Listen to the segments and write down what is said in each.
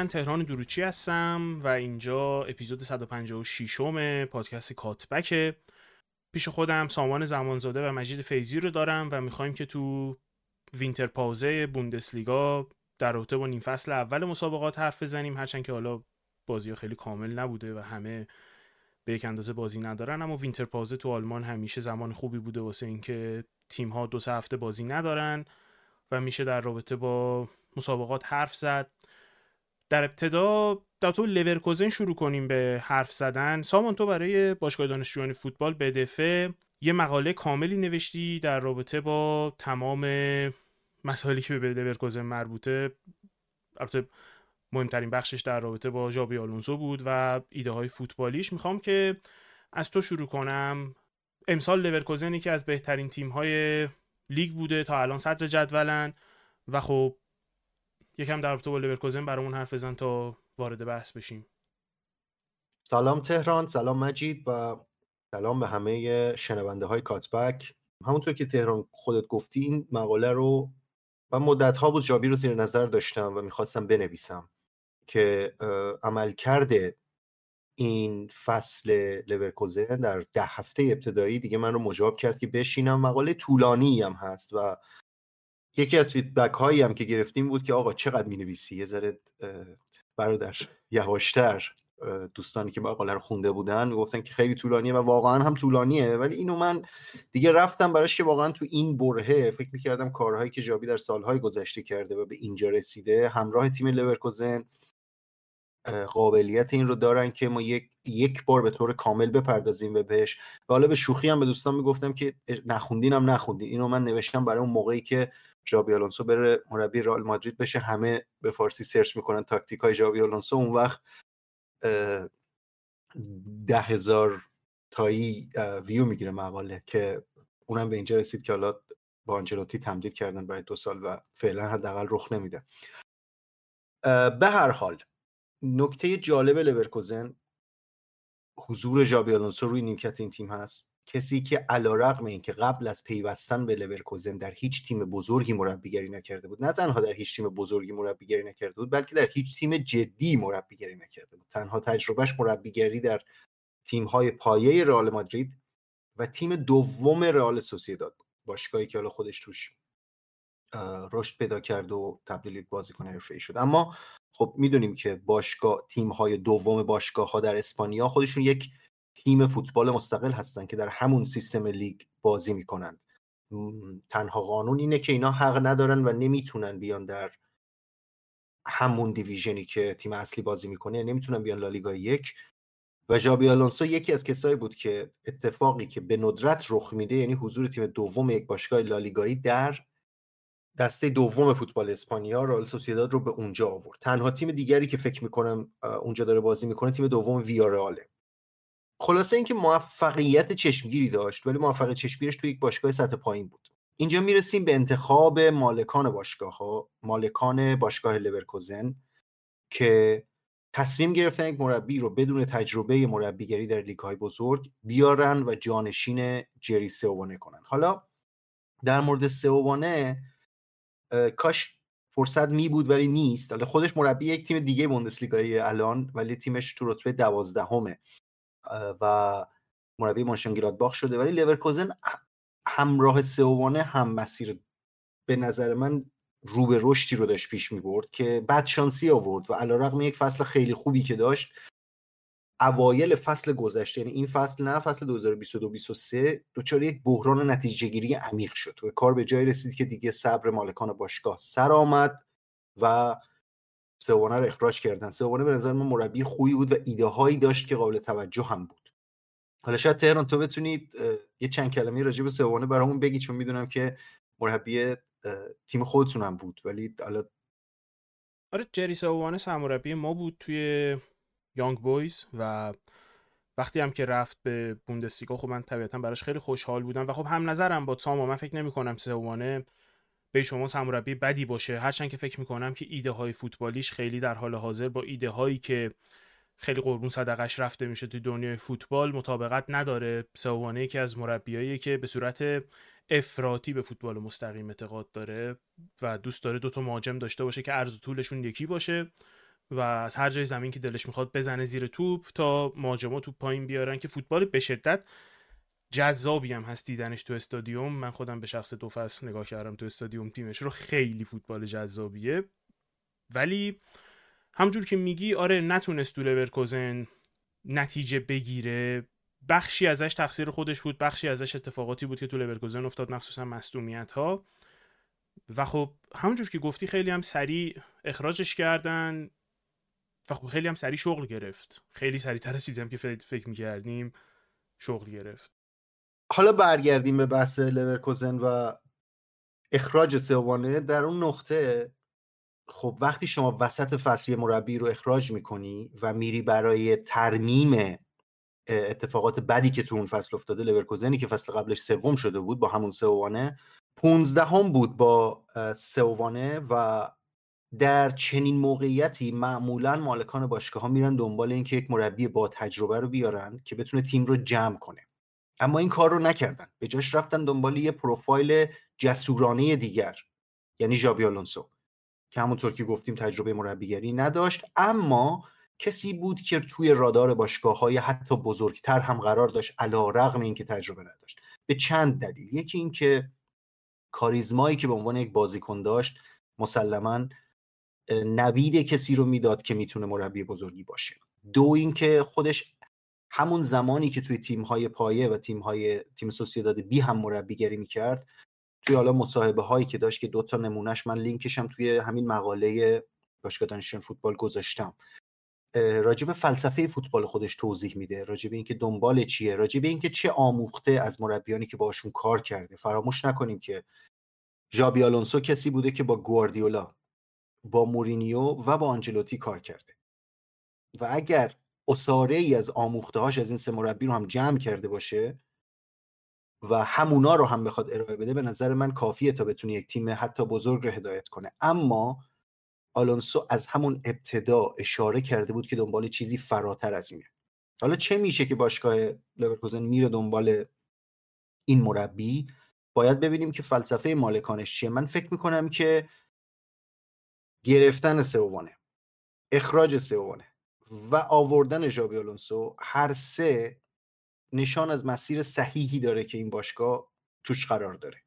من تهران دروچی هستم و اینجا اپیزود 156 م پادکست کاتبکه. پیش خودم سامان زمانزاده و مجید فیزی رو دارم و می‌خوایم که تو وینتر پاوزه بوندسلیگا در رابطه با نیم فصل اول مسابقات حرف بزنیم هرچند که حالا بازی خیلی کامل نبوده و همه به یک اندازه بازی ندارن اما وینتر پاوزه تو آلمان همیشه زمان خوبی بوده واسه اینکه تیم ها دو سه هفته بازی ندارن و میشه در رابطه با مسابقات حرف زد. در ابتدا در تو لورکوزن شروع کنیم به حرف زدن. سامان تو برای باشگاه دانشجویان فوتبال به دفعه یه مقاله کاملی نوشتی در رابطه با تمام مسائلی که به لورکوزن مربوطه. البته مهمترین بخشش در رابطه با ژابی آلونسو بود و ایده های فوتبالیش. می‌خوام که از تو شروع کنم. امسال لورکوزن که از بهترین تیم های لیگ بوده تا الان صدر جدولن و خب یکم در رابطه با لورکوزن برامون حرف بزن تا وارد بحث بشیم. سلام تهران سلام مجید و سلام به همه شنونده های کاتبک. همونطور که تهران خودت گفتی این مقاله رو و مدت ها بود ژابی رو زیر نظر داشتم و می‌خواستم بنویسم که عمل کرده این فصل لورکوزن در ده هفته ابتدایی دیگه من رو مجاب کرد که بشینم. مقاله طولانی هم هست و یکی از feedback هایی هم که گرفتیم بود که آقا چقدر می نویسی یه ذره برادر یواشتر دوستانی که مقاله رو خونده بودن گفتن که خیلی طولانیه و واقعا هم طولانیه. ولی اینو من دیگه رفتم براش که واقعا تو این برهه فکر می‌کردم کارهایی که جابی در سالهای گذشته کرده و به اینجا رسیده همراه تیم لورکوزن قابلیت این رو دارن که ما یک, یک بار به طور کامل بپردازیم به بهش. و حالا به شوخی هم به دوستان می‌گفتم که نخوندین هم نخوندین. اینو من نوشتم برای اون موقعی که ژابی آلونسو بره مربی رئال مادرید بشه همه به فارسی search می‌کنن تاکتیک های ژابی آلونسو اون وقت ده هزار تایی ویو می‌گیره مقاله که اونم به اینجا رسید که حالا با آنجلوتی تمدید کردن برای دو سال و فعلا حداقل رخ نمیده. به هر حال نکته جالب لورکوزن حضور ژابی آلونسو روی نیمکت این تیم هست. کسی که علیرغم اینکه قبل از پیوستن به لورکوزن در هیچ تیم بزرگی مربیگری نکرده بود نه تنها در هیچ تیم بزرگی مربیگری نکرده بود بلکه در هیچ تیم جدی مربیگری نکرده بود. تنها تجربهش مربیگری در تیم‌های پایه رئال مادرید و تیم دوم رئال سوسیداد بود. باشگاهی که حالا خودش توش رشد پیدا کرد و تبدیل بازیکن حرفه‌ای شد. اما خب می‌دونیم که باشگاه تیم‌های دوم باشگاه ها در اسپانیا خودشون یک تیم فوتبال مستقل هستن که در همون سیستم لیگ بازی می‌کنن. تنها قانون اینه که اینا حق ندارن و نمی‌تونن بیان در همون دیویژنی که تیم اصلی بازی می‌کنه. نمی‌تونن بیان لالیگا یک. و جابی آلونسو یکی از کسایی بود که اتفاقی که به ندرت رخ میده یعنی حضور تیم دوم یک باشگاه لالیگایی در دسته دوم فوتبال اسپانیا رئال سوسیداد رو به اونجا آورد. تنها تیم دیگری که فکر می‌کنم اونجا داره بازی می‌کنه تیم دوم ویارئاله. خلاصه اینکه موفقیت چشمگیری داشت ولی موفقیت چشمگیرش تو یک باشگاه سطح پایین بود. اینجا می‌رسیم به انتخاب مالکان باشگاه ها مالکان باشگاه لورکوزن که تصمیم گرفتن یک مربی رو بدون تجربه مربیگری در لیگ های بزرگ بیارن و جانشین جری سئوانه کنن. حالا در مورد سئوانه کاش فرصت می بود ولی نیست. حالا خودش مربی یک تیم دیگه بوندسلیگای الان ولی تیمش تو رتبه دوازدهمه. و مربی باخ شده. ولی لورکوزن همراه سئوانه هم مسیر به نظر من رو به رشدی رو داشت پیش می برد که بعد شانسی آورد و علیرغم یک فصل خیلی خوبی که داشت اوایل فصل گذشته یعنی این فصل نه فصل 2022 23 دچار یک بحران نتیجه گیری عمیق شد و کار به جایی رسید که دیگه صبر مالکان باشگاه سر آمد و سوانه رو اخراج کردن. سوانه به نظر من مربی خوبی بود و ایده هایی داشت که قابل توجه هم بود. حالا شاید تهران تو بتونید یه چند کلمه راجع به سوانه برامون بگی چون می‌دونم که مربی تیم خودتون هم بود. ولی حالا آره جری سوانه سرمربی ما بود توی یانگ بویز و وقتی هم که رفت به بوندسلیگا خب من طبیعتا براش خیلی خوشحال بودم و خب هم نظرم با ساما من فکر نمی کنم سوانه به شما سرمربی بدی باشه. هرچند که فکر می‌کنم که ایده های فوتبالیش خیلی در حال حاضر با ایده هایی که خیلی قربون صدقش رفته میشه تو دنیای فوتبال مطابقت نداره. سوانه یکی از مربیایی که به صورت افراطی به فوتبال مستقیم اعتقاد داره و دوست داره دوتا مهاجم داشته باشه که عرض و طولشون یکی باشه و از هر جای زمین که دلش می‌خواد بزنه زیر توپ تا مهاجما توپ پایین بیارن که فوتبال به شدت جذابی هم هست دیدنش تو استادیوم. من خودم به شخص دو فصل نگاه کردم تو استادیوم تیمش رو خیلی فوتبال جذابیه. ولی همجور که میگی آره نتونست تو لورکوزن نتیجه بگیره. بخشی ازش تقصیر خودش بود بخشی ازش اتفاقاتی بود که تو لورکوزن افتاد مخصوصا مصدومیت ها و خب همونجور که گفتی خیلی هم سریع اخراجش کردن و خب خیلی هم سریع شغل گرفت. خیلی سریعتر از چیزی هم که فکر می‌کردیم شغل گرفت. حالا برگردیم به بحث لورکوزن و اخراج سوانه در اون نقطه خب وقتی شما وسط فصلی مربی رو اخراج می‌کنی و میری برای ترمیم اتفاقات بدی که تو اون فصل افتاده لورکوزنی که فصل قبلش سوم شده بود با همون سوانه پونزدهم بود با سوانه و در چنین موقعیتی معمولا مالکان باشگاه ها میرن دنبال اینکه یک مربی با تجربه رو بیارن که بتونه تیم رو جمع کنه. اما این کار رو نکردن. به جاش رفتن دنبال یه پروفایل جسورانه دیگر یعنی ژابی آلونسو که همونطور که گفتیم تجربه مربیگری نداشت. اما کسی بود که توی رادار باشگاه های حتی بزرگتر هم قرار داشت علا رغم اینکه تجربه نداشت. به چند دلیل. یکی اینکه کاریزمایی که به عنوان یک بازیکن داشت مسلما نوید کسی رو می‌داد که می‌تونه مربی بزرگی باشه. دو اینکه خودش همون زمانی که توی تیم های پایه و تیم های تیم سوسیداد بی هم مربیگری می‌کرد توی حالا مصاحبه هایی که داشت که دوتا نمونهش من لینکشم توی همین مقاله باشگاه دانشجویان فوتبال گذاشتم. راجب فلسفه فوتبال خودش توضیح میده راجب اینکه دنبال چیه راجب اینکه چه آموخته از مربیانی که باشون کار کرده. فراموش نکنیم که ژابی آلونسو کسی بوده که با گواردیولا با مورینیو و با آنجلوتی کار کرده. و اگر اصاره ای از آموخته هاش از این سه مربی رو هم جمع کرده باشه و همونا رو هم بخواد ارائه بده به نظر من کافیه تا بتونه یک تیم حتی بزرگ رو هدایت کنه. اما آلونسو از همون ابتدا اشاره کرده بود که دنبال چیزی فراتر از اینه. حالا چه میشه که باشگاه لورکوزن میره دنبال این مربی؟ باید ببینیم که فلسفه مالکانش چیه. من فکر می‌کنم که گرفتن سوانه اخراج سوانه و آوردن ژابی آلونسو هر سه نشان از مسیر صحیحی داره که این باشگاه توش قرار داره.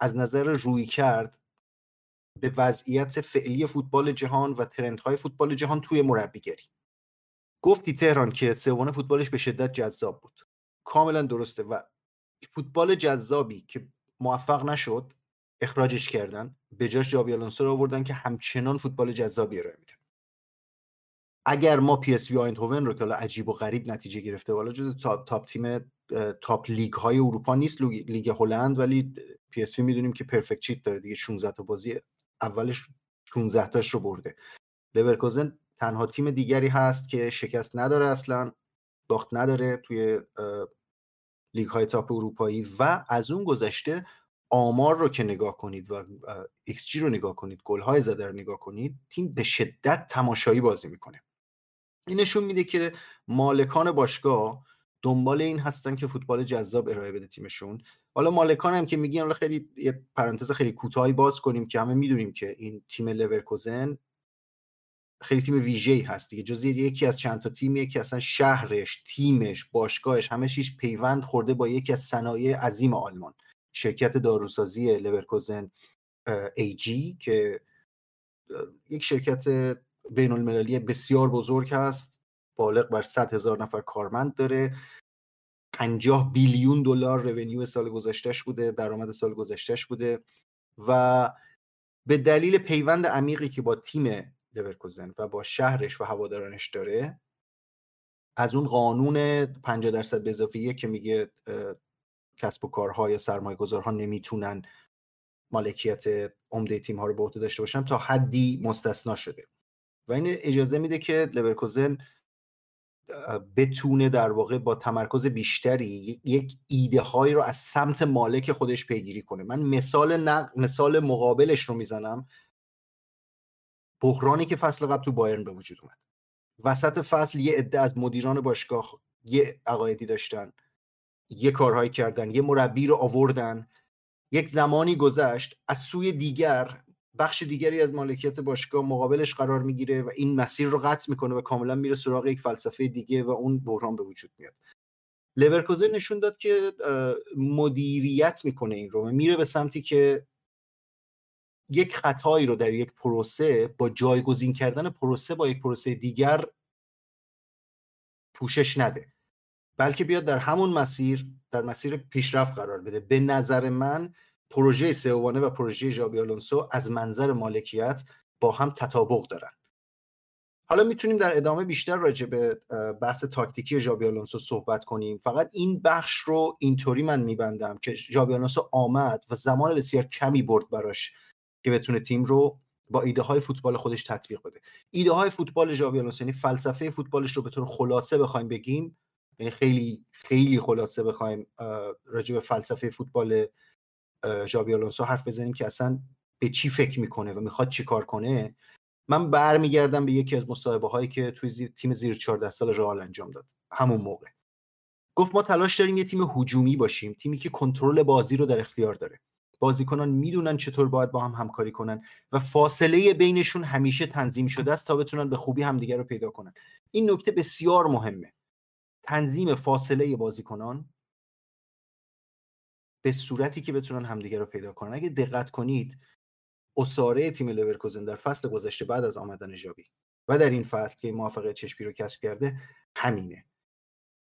از نظر روی کرد به وضعیت فعلی فوتبال جهان و ترندهای فوتبال جهان توی مربیگری. گفتی تهران که سوانه فوتبالش به شدت جذاب بود. کاملا درسته و فوتبال جذابی که موفق نشد اخراجش کردن به جاش ژابی آلونسو رو آوردن که همچنان فوتبال جذابی ارائه میده. اگر ما پی اس وی آینتهوون رو که عجیب و غریب نتیجه گرفته والا جز top, top تیم top لیگ های اروپا نیست لیگ هلند ولی پی اس وی می‌دونیم که perfect شیت داره دیگه 16 تا بازی اولش 16 تاش رو برده. لورکوزن تنها تیم دیگری هست که شکست نداره اصلا باخت نداره توی لیگ های top اروپایی و از اون گذشته آمار رو که نگاه کنید و ایکس جی رو نگاه کنید گل های زده رو نگاه کنید تیم به شدت تماشایی بازی می‌کنه. این نشون میده که مالکان باشگاه دنبال این هستن که فوتبال جذاب ارائه بده تیمشون. حالا مالکان هم که حالا خیلی یه پرانتز خیلی کوتاهی باز کنیم که همه می‌دونیم که این تیم لورکوزن خیلی تیم ویژه‌ای هست دیگه. جزء یکی از چند تا تیمیه که اصلا شهرش تیمش باشگاهش همه چیش پیوند خورده با یکی از صنایع عظیم آلمان. شرکت داروسازی لورکوزن جی که یک شرکت بین المللی بسیار بزرگ هست. بالغ بر 100 هزار نفر کارمند داره. 50 بیلیون دلار رونیو سال گذشتهش بوده درآمد سال گذشتهش بوده و به دلیل پیوند عمیقی که با تیم لورکوزن و با شهرش و هوادارانش داره از اون قانون 50 درصد به اضافه که میگه کسب و کارها یا سرمایه گذارها نمی‌تونن مالکیت عمده تیم ها رو به عهده داشته باشن تا حدی مستثنا شده. و این اجازه میده که لورکوزن بتونه در واقع با تمرکز بیشتری یک ایده هایی رو از سمت مالک خودش پیگیری کنه. من مثال مثال مقابلش رو می‌زنم. بحرانی که فصل قبل تو بایرن به وجود اومد. وسط فصل یه عده از مدیران باشگاه یه عقایدی داشتن. یه کارهایی کردن. یه مربی رو آوردن. یک زمانی گذشت. از سوی دیگر بخش دیگری از مالکیت باشگاه مقابلش قرار می‌گیره و این مسیر رو قطع می‌کنه و کاملا میره سراغ یک فلسفه دیگه و اون بحران به وجود میاد. لورکوزن نشون داد که مدیریت می‌کنه این رو و میره به سمتی که یک خطایی رو در یک پروسه با جایگزین کردن پروسه با یک پروسه دیگر پوشش نده. بلکه بیاد در همون مسیر در مسیر پیشرفت قرار بده. به نظر من پروژه سئوانه و پروژه ژابی آلونسو از منظر مالکیت با هم تطابق دارن. حالا می‌تونیم در ادامه بیشتر راجع به بحث تاکتیکی ژابی آلونسو صحبت کنیم. فقط این بخش رو اینطوری من میبندم که ژابی آلونسو آمد و زمان بسیار کمی برد براش که بتونه تیم رو با ایده های فوتبال خودش تطبیق بده. ایده های فوتبال ژابی آلونسو یعنی فلسفه فوتبالش رو به طور خلاصه بخوایم بگیم یعنی خیلی خیلی خلاصه بخوایم راجع به فلسفه فوتبال ژابی آلونسو حرف بزنیم که اصلا به چی فکر می‌کنه و می‌خواد چی کار کنه من برمیگردم به یکی از مصاحبه هایی که توی زیر تیم زیر 14 سال رئال انجام داد. همون موقع. گفت ما تلاش داریم یه تیم هجومی باشیم تیمی که کنترل بازی رو در اختیار داره. بازیکنان می‌دونن چطور باید با هم همکاری کنن و فاصله بینشون همیشه تنظیم شده است تا بتونن به خوبی همدیگه رو پیدا کنن. این نکته بسیار مهمه. تنظیم فاصله بازیکنان به صورتی که بتونن همدیگه رو پیدا کنن. اگه دقت کنید اساره تیم لورکوزن در فصل گذشته بعد از آمدن ژابی و در این فصل که موفقیت چشمی رو کسب کرده همینه.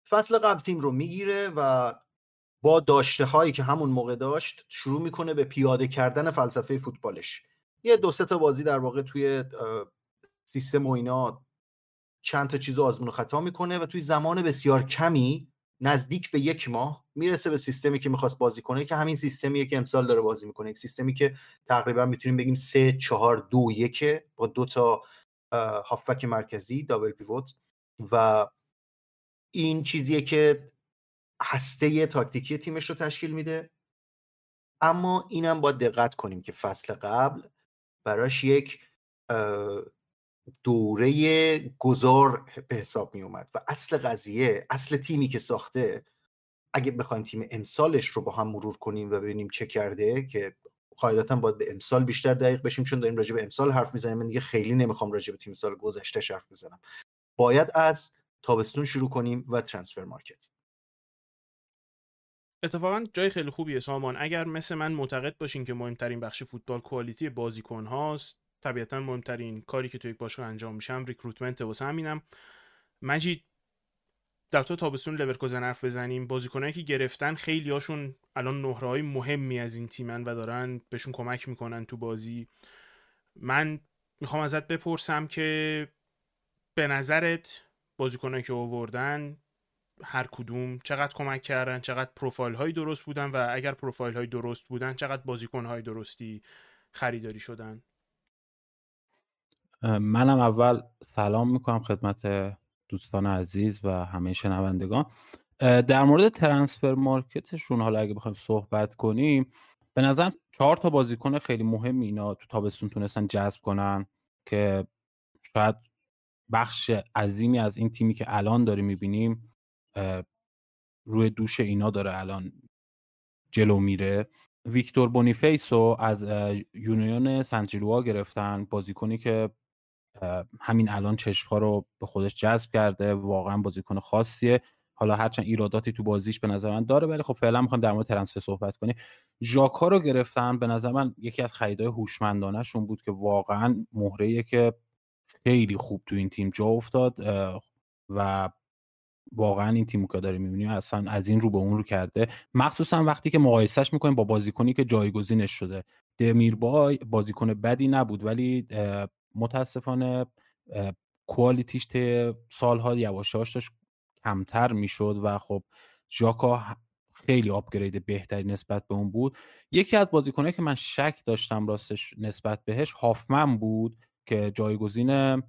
فصل قبل تیم رو می‌گیره و با داشته هایی که همون موقع داشت شروع می‌کنه به پیاده کردن فلسفه فوتبالش. یه دو تا بازی در واقع توی سیستم و اینا چند تا چیز آزمون و خطا می‌کنه و توی زمان بسیار کمی نزدیک به یک ماه می‌رسه به سیستمی که می‌خواست بازی کنه که همین سیستمیه که امسال داره بازی می‌کنه. یک سیستمی که تقریبا می‌تونیم بگیم سه چهار دو یکه با دو تا هافبک مرکزی دابل پیوت. و این چیزیه که هسته تاکتیکی تیمش رو تشکیل میده. اما اینم باید دقت کنیم که فصل قبل براش یک دوره گذار به حساب می اومد و اصل قضیه اصل تیمی که ساخته اگه بخوایم تیم امسالش رو با هم مرور کنیم و ببینیم چه کرده که قاعدتا باید به امسال بیشتر دقیق بشیم چون داریم راجع به امسال حرف می‌زنیم. من دیگه خیلی نمی‌خوام راجع به تیم سال گذشته حرف بزنم. باید از تابستون شروع کنیم و transfer market. اتفاقا جای خیلی خوبیه سامان. اگر مثل من معتقد باشین که مهمترین بخش فوتبال quality بازیکن هاست طبیعتا مهمترین کاری که توی باشگاه انجام میشه recruitment واسه همینم. مجید در تو تابستون لورکوزن حرف بزنیم. بازیکنایی که گرفتن خیلی هاشون الان نهره های مهمی از این تیمن و دارن بهشون کمک می‌کنن تو بازی. من می‌خوام ازت بپرسم که به نظرت بازیکنایی که آوردن هر کدوم چقدر کمک کردن چقدر پروفایل های درست بودن و اگر پروفایل های درست بودن چقدر بازیکن های درستی خریداری شدن؟ منم اول سلام می‌کنم خدمت دوستان عزیز و همه شنوندگان. در مورد ترنسفر مارکتشون حالا اگه بخوایم صحبت کنیم به نظرم چهار تا بازیکن خیلی مهم اینا تو تابستون تونستن جذب کنن که شاید بخش عظیمی از این تیمی که الان داریم می‌بینیم روی دوش اینا داره الان جلو میره. ویکتور بونیفیس رو از یونیون سنجلوا گرفتن بازیکنی که همین الان چشمها رو به خودش جذب کرده واقعا بازیکن خاصیه. حالا هرچند ایراداتی تو بازیش به نظر من داره ولی خب فعلا می‌خوام در مورد ترنسفر صحبت کنیم. ژاکا رو گرفتن به نظر من یکی از خریدای هوشمندانهشون بود که واقعا مهره که خیلی خوب تو این تیم جا افتاد و واقعا این تیمو که داره می‌بینیم اصلا از این رو به اون رو کرده. مخصوصا وقتی که مقایسهش می‌کنیم با بازیکنی که جایگزینش شده. دمیربای بازیکن بدی نبود ولی متاسفانه کوالیتیش ته سالها یواشاش داشت کمتر می‌شد و خب ژاکا خیلی آپگرید بهتری نسبت به اون بود. یکی از بازیکنایی که من شک داشتم راستش نسبت بهش هافمن بود که جایگزین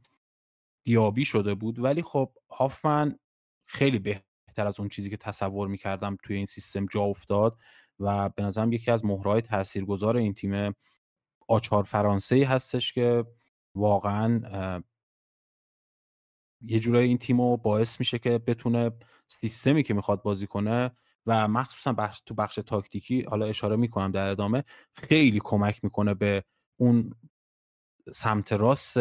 دیابی شده بود. ولی خب هافمن خیلی بهتر از اون چیزی که تصور می‌کردم توی این سیستم جا افتاد و به نظرم یکی از مهرهای تاثیرگذار این تیم آچار فرانسه هستش که واقعا یه جورایی این تیم رو باعث میشه که بتونه سیستمی که می‌خواد بازی کنه و مخصوصا بخش تو بخش تاکتیکی حالا اشاره می‌کنم در ادامه خیلی کمک می‌کنه به اون سمت راست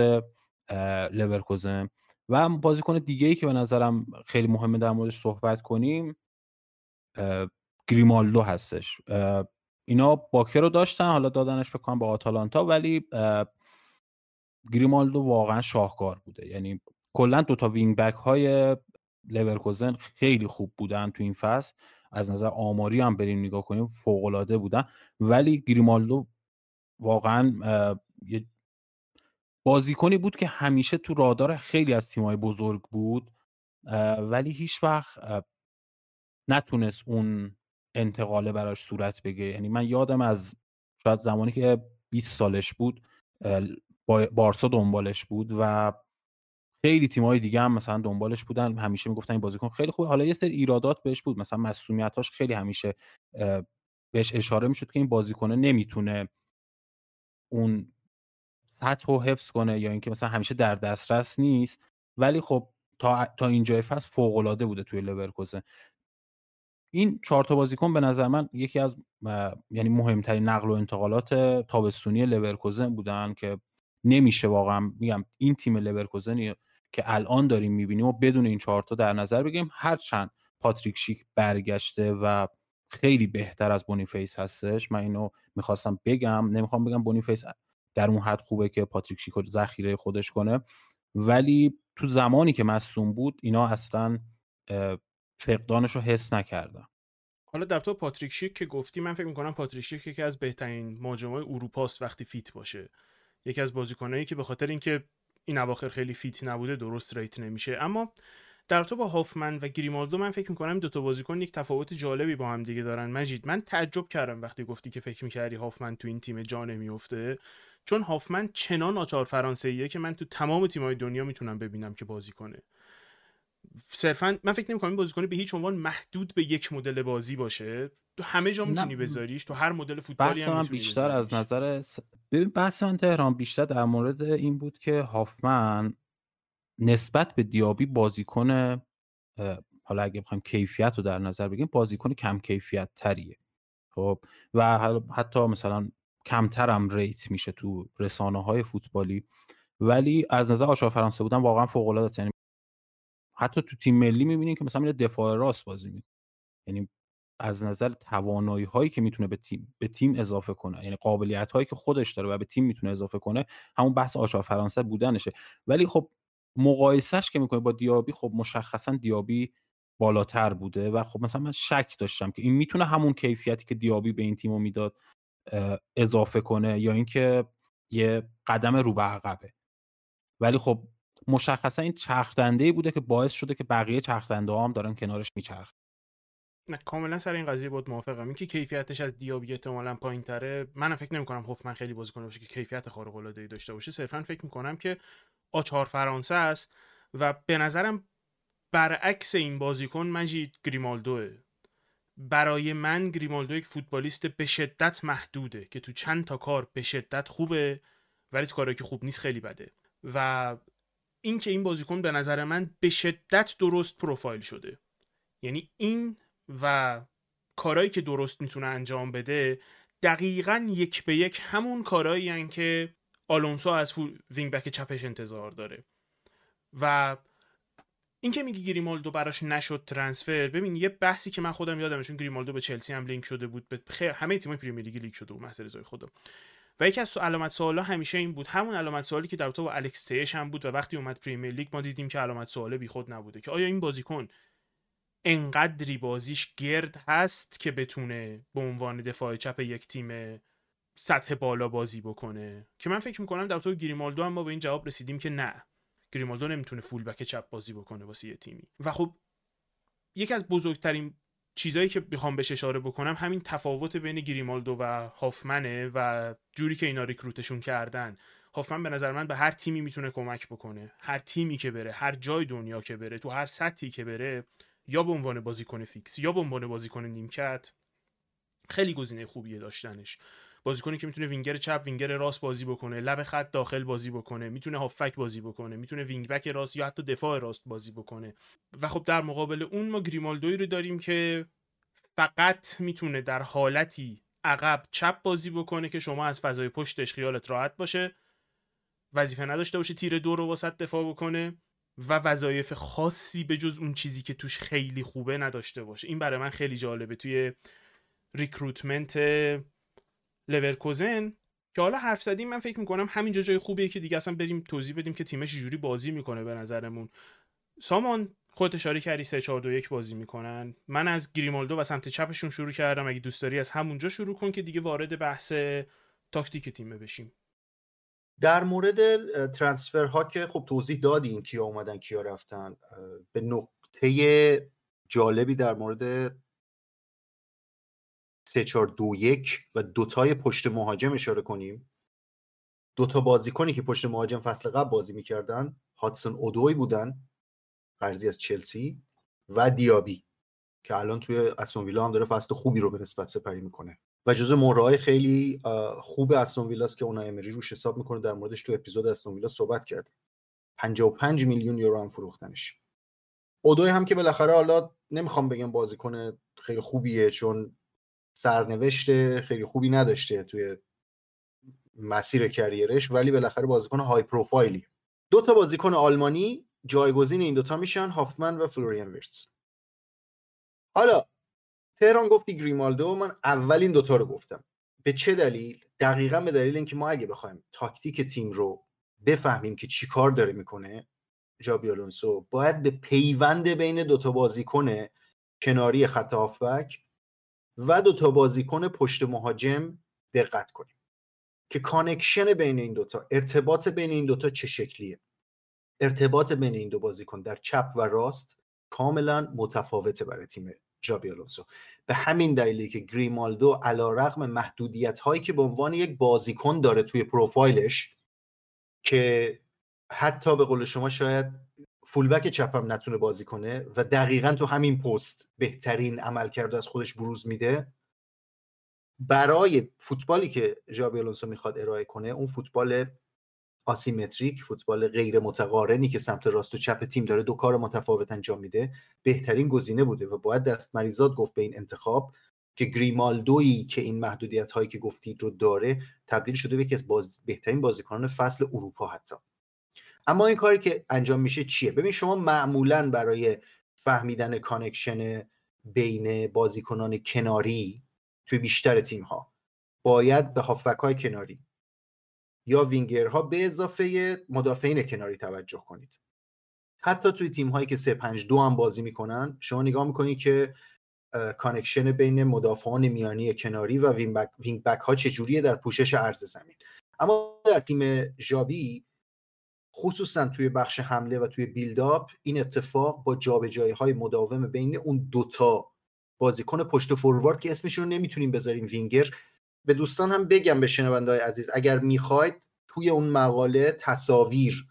لورکوزن. و بازیکن دیگه ای که به نظرم خیلی مهمه در موردش صحبت کنیم گریمالدو هستش. اینا باکر رو داشتن حالا دادنش به گمونم به آتالانتا ولی گریمالدو واقعا شاهکار بوده. یعنی کلا دوتا wing back های لورکوزن خیلی خوب بودن تو این فصل. از نظر آماری هم بریم نگاه کنیم فوق العاده بودن. ولی گریمالدو واقعا یه بازیکنی بود که همیشه تو رادار خیلی از تیمای بزرگ بود. ولی هیچ وقت نتونست اون انتقاله براش صورت بگیره. یعنی من یادم از شاید زمانی که 20 سالش بود بارسا دنبالش بود و خیلی تیم‌های دیگه هم مثلا دنبالش بودن. همیشه می‌گفتن این بازیکن خیلی خوبه. حالا یه سری ایرادات بهش بود. مثلا مسئولیتاش خیلی همیشه بهش اشاره می‌شد که این بازیکنه نمی‌تونه اون سطح رو حفظ کنه یا اینکه مثلا همیشه در دسترس نیست. ولی خب تا تا اینجای فصل فوق العاده بوده توی لورکوزن این چهار تا بازیکن به نظر من یکی از یعنی مهمترین نقل و انتقالات تابستونی لورکوزن بودن که نمیشه واقعا. میگم این تیم لورکوزنی که الان داریم می‌بینیم و بدون این چهارتا در نظر بگیریم هرچند پاتریک شیک برگشته و خیلی بهتر از بونیفیس هستش. من اینو می‌خواستم بگم. نمی‌خوام بگم بونیفیس در اون حد خوبه که پاتریک شیک ذخیره خودش کنه. ولی تو زمانی که مصدوم بود اینا اصلا فقدانش رو حس نکردم. حالا در تو پاتریک شیک که گفتی من فکر می‌کنم پاتریک شیک یکی از بهترین مهاجمای اروپاست وقتی fit باشه. یکی از بازیکنایی که به خاطر اینکه این اواخر خیلی fit نبوده درست rate نمیشه. اما در تو با هافمن و گریمالدو من فکر می‌کنم دو تا بازیکن یک تفاوت جالبی با هم دیگه دارن. مجید من تعجب کردم وقتی گفتی که فکر می‌کردی هافمن تو این تیم جا نمیفته چون هافمن چنان آچار فرانسویه که من تو تمام تیم‌های دنیا می‌تونم ببینم که بازی کنه. صرفا من فکر نمی‌کنم این بازیکن به هیچ عنوان محدود به یک مدل بازی باشه. تو همه جا می‌تونی بذاریش تو هر مدل فوتبالی هم بیشتر از نظر س... ببین بحث من تهران بیشتر در مورد این بود که هافمن نسبت به دیابی بازیکن حالا اگه بخوایم کیفیت رو در نظر بگیریم بازیکن کم کیفیت تریه. خب و حتی مثلا کمتر هم ریت میشه تو رسانه های فوتبالی. ولی از نظر آشار فرانسه بودن واقعا فوق العاده یعنی حتی تو تیم ملی می‌بینیم که مثلا میره دفاع راست بازی می‌کنه. یعنی از نظر توانایی هایی که می‌تونه به تیم به تیم اضافه کنه یعنی قابلیت هایی که خودش داره و به تیم می‌تونه اضافه کنه همون بحث آشار فرانسه بودنشه. ولی خب مقایسهش که می‌کنه با دیابی خب مشخصا دیابی بالاتر بوده و خب مثلا من شک داشتم که این می‌تونه همون کیفیتی که دیابی به این تیمو می‌داد اضافه کنه یا اینکه یه قدم رو به عقبه. ولی خب مشخصا این چرخدنده ای بوده که باعث شده که بقیه چرخدنده ها هم دارن کنارش میچرخ نه کاملا سر این قضیه بود موافقم. اینکه کیفیتش از دیابی احتمالاً پایین تره من فکر نمی کنم هوفمن خیلی بازیکن باشه که کیفیت خارق العاده ای داشته باشه. صرفا فکر می کنم که آچار فرانسه است و به نظرم برعکس این بازیکن مجید گریمالدوه. برای من گریمالدو یک فوتبالیست به شدت محدوده که تو چند تا کار به شدت خوبه ولی تو کارهایی که خوب نیست خیلی بده. و اینکه این بازیکن به نظر من به شدت درست پروفایل شده. یعنی این و کارهایی که درست می‌تونه انجام بده دقیقا یک به یک همون کارهایی که آلونسو از wing back چپش انتظار داره. و اینکه میگی گریمالدو براش نشد transfer ببین یه بحثی که من خودم یادمه چون گریمالدو به چلسی هم لینک شده بود به غیر همه تیم‌های پرمیر لیگ لینک شده بود محض رضای خودم. و یکی از علامت سوالا همیشه این بود. همون علامت سوالی که در تو با الکس تلس هم بود و وقتی اومد پریمیر لیگ ما دیدیم که علامت سوال بیخود نبوده که آیا این بازیکن انقدری بازیش گرد هست که بتونه به عنوان دفاع چپ یک تیم سطح بالا بازی بکنه؟ که من فکر می‌کنم در تو گریمالدو هم ما به این جواب رسیدیم که نه. گریمالدو نمی‌تونه فول بک چپ بازی بکنه واسه یه تیمی. و خب یکی از بزرگترین چیزایی که می‌خوام بهش اشاره بکنم همین تفاوت بین گریمالدو و هافمنه و جوری که اینا ریکروتشون کردن. هافمن به نظر من به هر تیمی می‌تونه کمک بکنه. هر تیمی که بره هر جای دنیا که بره تو هر سطحی که بره یا به عنوان بازیکن فیکس یا به عنوان بازیکن نیمکت خیلی گزینه خوبیه داشتنش. بازیکنی که می‌تونه وینگر چپ وینگر راست بازی بکنه. لب خط داخل بازی بکنه. می‌تونه هافبک بازی بکنه. می‌تونه wing back راست یا حتی دفاع راست بازی بکنه. و خب در مقابل اون ما گریمالدوی رو داریم که فقط می‌تونه در حالتی عقب چپ بازی بکنه که شما از فضای پشتش خیالت راحت باشه. وظیفه نداشته باشه تیر دو رو واسط دفاع بکنه و وظایف خاصی به جز اون چیزی که توش خیلی خوبه نداشته باشه. این برای من خیلی جالبه. توی recruitment لورکوزن که حالا حرف زدیم من فکر می‌کنم همینجا جای خوبیه که دیگه اصلا بریم توضیح بدیم که تیمش جوری بازی می‌کنه به نظرمون. سامان خودت اشاره کردی 3 4 2 1 بازی می‌کنن. من از گریمالدو و سمت چپشون شروع کردم. اگه دوست داری از همونجا شروع کن که دیگه وارد بحث تاکتیک تیم بشیم. در مورد transfer ها که خب توضیح دادیم کیا اومدن کیا رفتن به نقطه جالبی در مورد 3 4 2 1 و دوتای پشت مهاجم اشاره کنیم. دوتا بازیکنی که پشت مهاجم فصل قبل بازی می‌کردن هاتسون اودوی بودن قرضی از چلسی و دیابی که الان توی استون ویلا هم داره فصل خوبی رو به نسبت سپری می‌کنه. و جزو مورای خیلی خوب استون که اونا امری روش حساب می‌کنه در موردش تو اپیزود استون ویلا صحبت کرد 55 میلیون یورو هم فروختنش. اودوی هم که بالاخره حالا نمی‌خوام بگم بازیکن خیلی خوبیه چون سرنوشت خیلی خوبی نداشته توی مسیر کریرش ولی بالاخره بازیکن های پروفایلی. دو تا بازیکن آلمانی جایگزین این دوتا میشن هافمن و فلوریان ویرتس حالا تهران گفتی گریمالدو من اولین دوتا رو گفتم. به چه دلیل؟ دقیقا به دلیل اینکه ما اگه بخوایم تاکتیک تیم رو بفهمیم که چی کار داره می‌کنه ژابی آلونسو باید به پیوند بین دوتا بازیکن کناری خط هافبک و دوتا بازیکن پشت مهاجم دقت کنیم که connection بین این دوتا ارتباط بین این دوتا چه شکلیه؟ ارتباط بین این دو بازیکن در چپ و راست کاملا متفاوته برای تیم ژابی آلونسو. به همین دلیلی که گریمالدو علی‌رغم محدودیت هایی که به عنوان یک بازیکن داره توی پروفایلش که حتی به قول شما شاید فولبک چپ هم نتونه بازی کنه و دقیقا تو همین پست بهترین عمل کرده از خودش بروز میده برای فوتبالی که جابی آلونسو می‌خواد ارائه کنه اون فوتبال آسیمتریک فوتبال غیر متقارنی که سمت راست و چپ تیم داره دو کار متفاوت انجام میده بهترین گزینه بوده و باید دست مریزاد گفت به این انتخاب که گریمالدویی که این محدودیت هایی که گفتید رو داره تبدیل شده به یکی از. بهترین بازیکنان فصل اروپا حتی اما این کاری که انجام میشه چیه؟ ببین شما معمولا برای فهمیدن connection بین بازیکنان کناری توی بیشتر تیم ها باید به هافبک های کناری یا وینگرها به اضافه مدافعین کناری توجه کنید. حتی توی تیم هایی که 3 5 2 هم بازی می‌کنن شما نگاه می‌کنید که connection بین مدافعان میانی کناری و wing back, wing back ها چجوریه؟ در پوشش عرض زمین. اما در تیم ژابی خصوصا توی بخش حمله و توی بیلداپ این اتفاق با جابجایی های مداوم بین اون دوتا بازیکن پشت فوروارد که اسمشون رو نمی‌تونیم بذاریم وینگر. به دوستان هم بگم به شنوندهای عزیز اگر می‌خواید توی اون مقاله تصاویر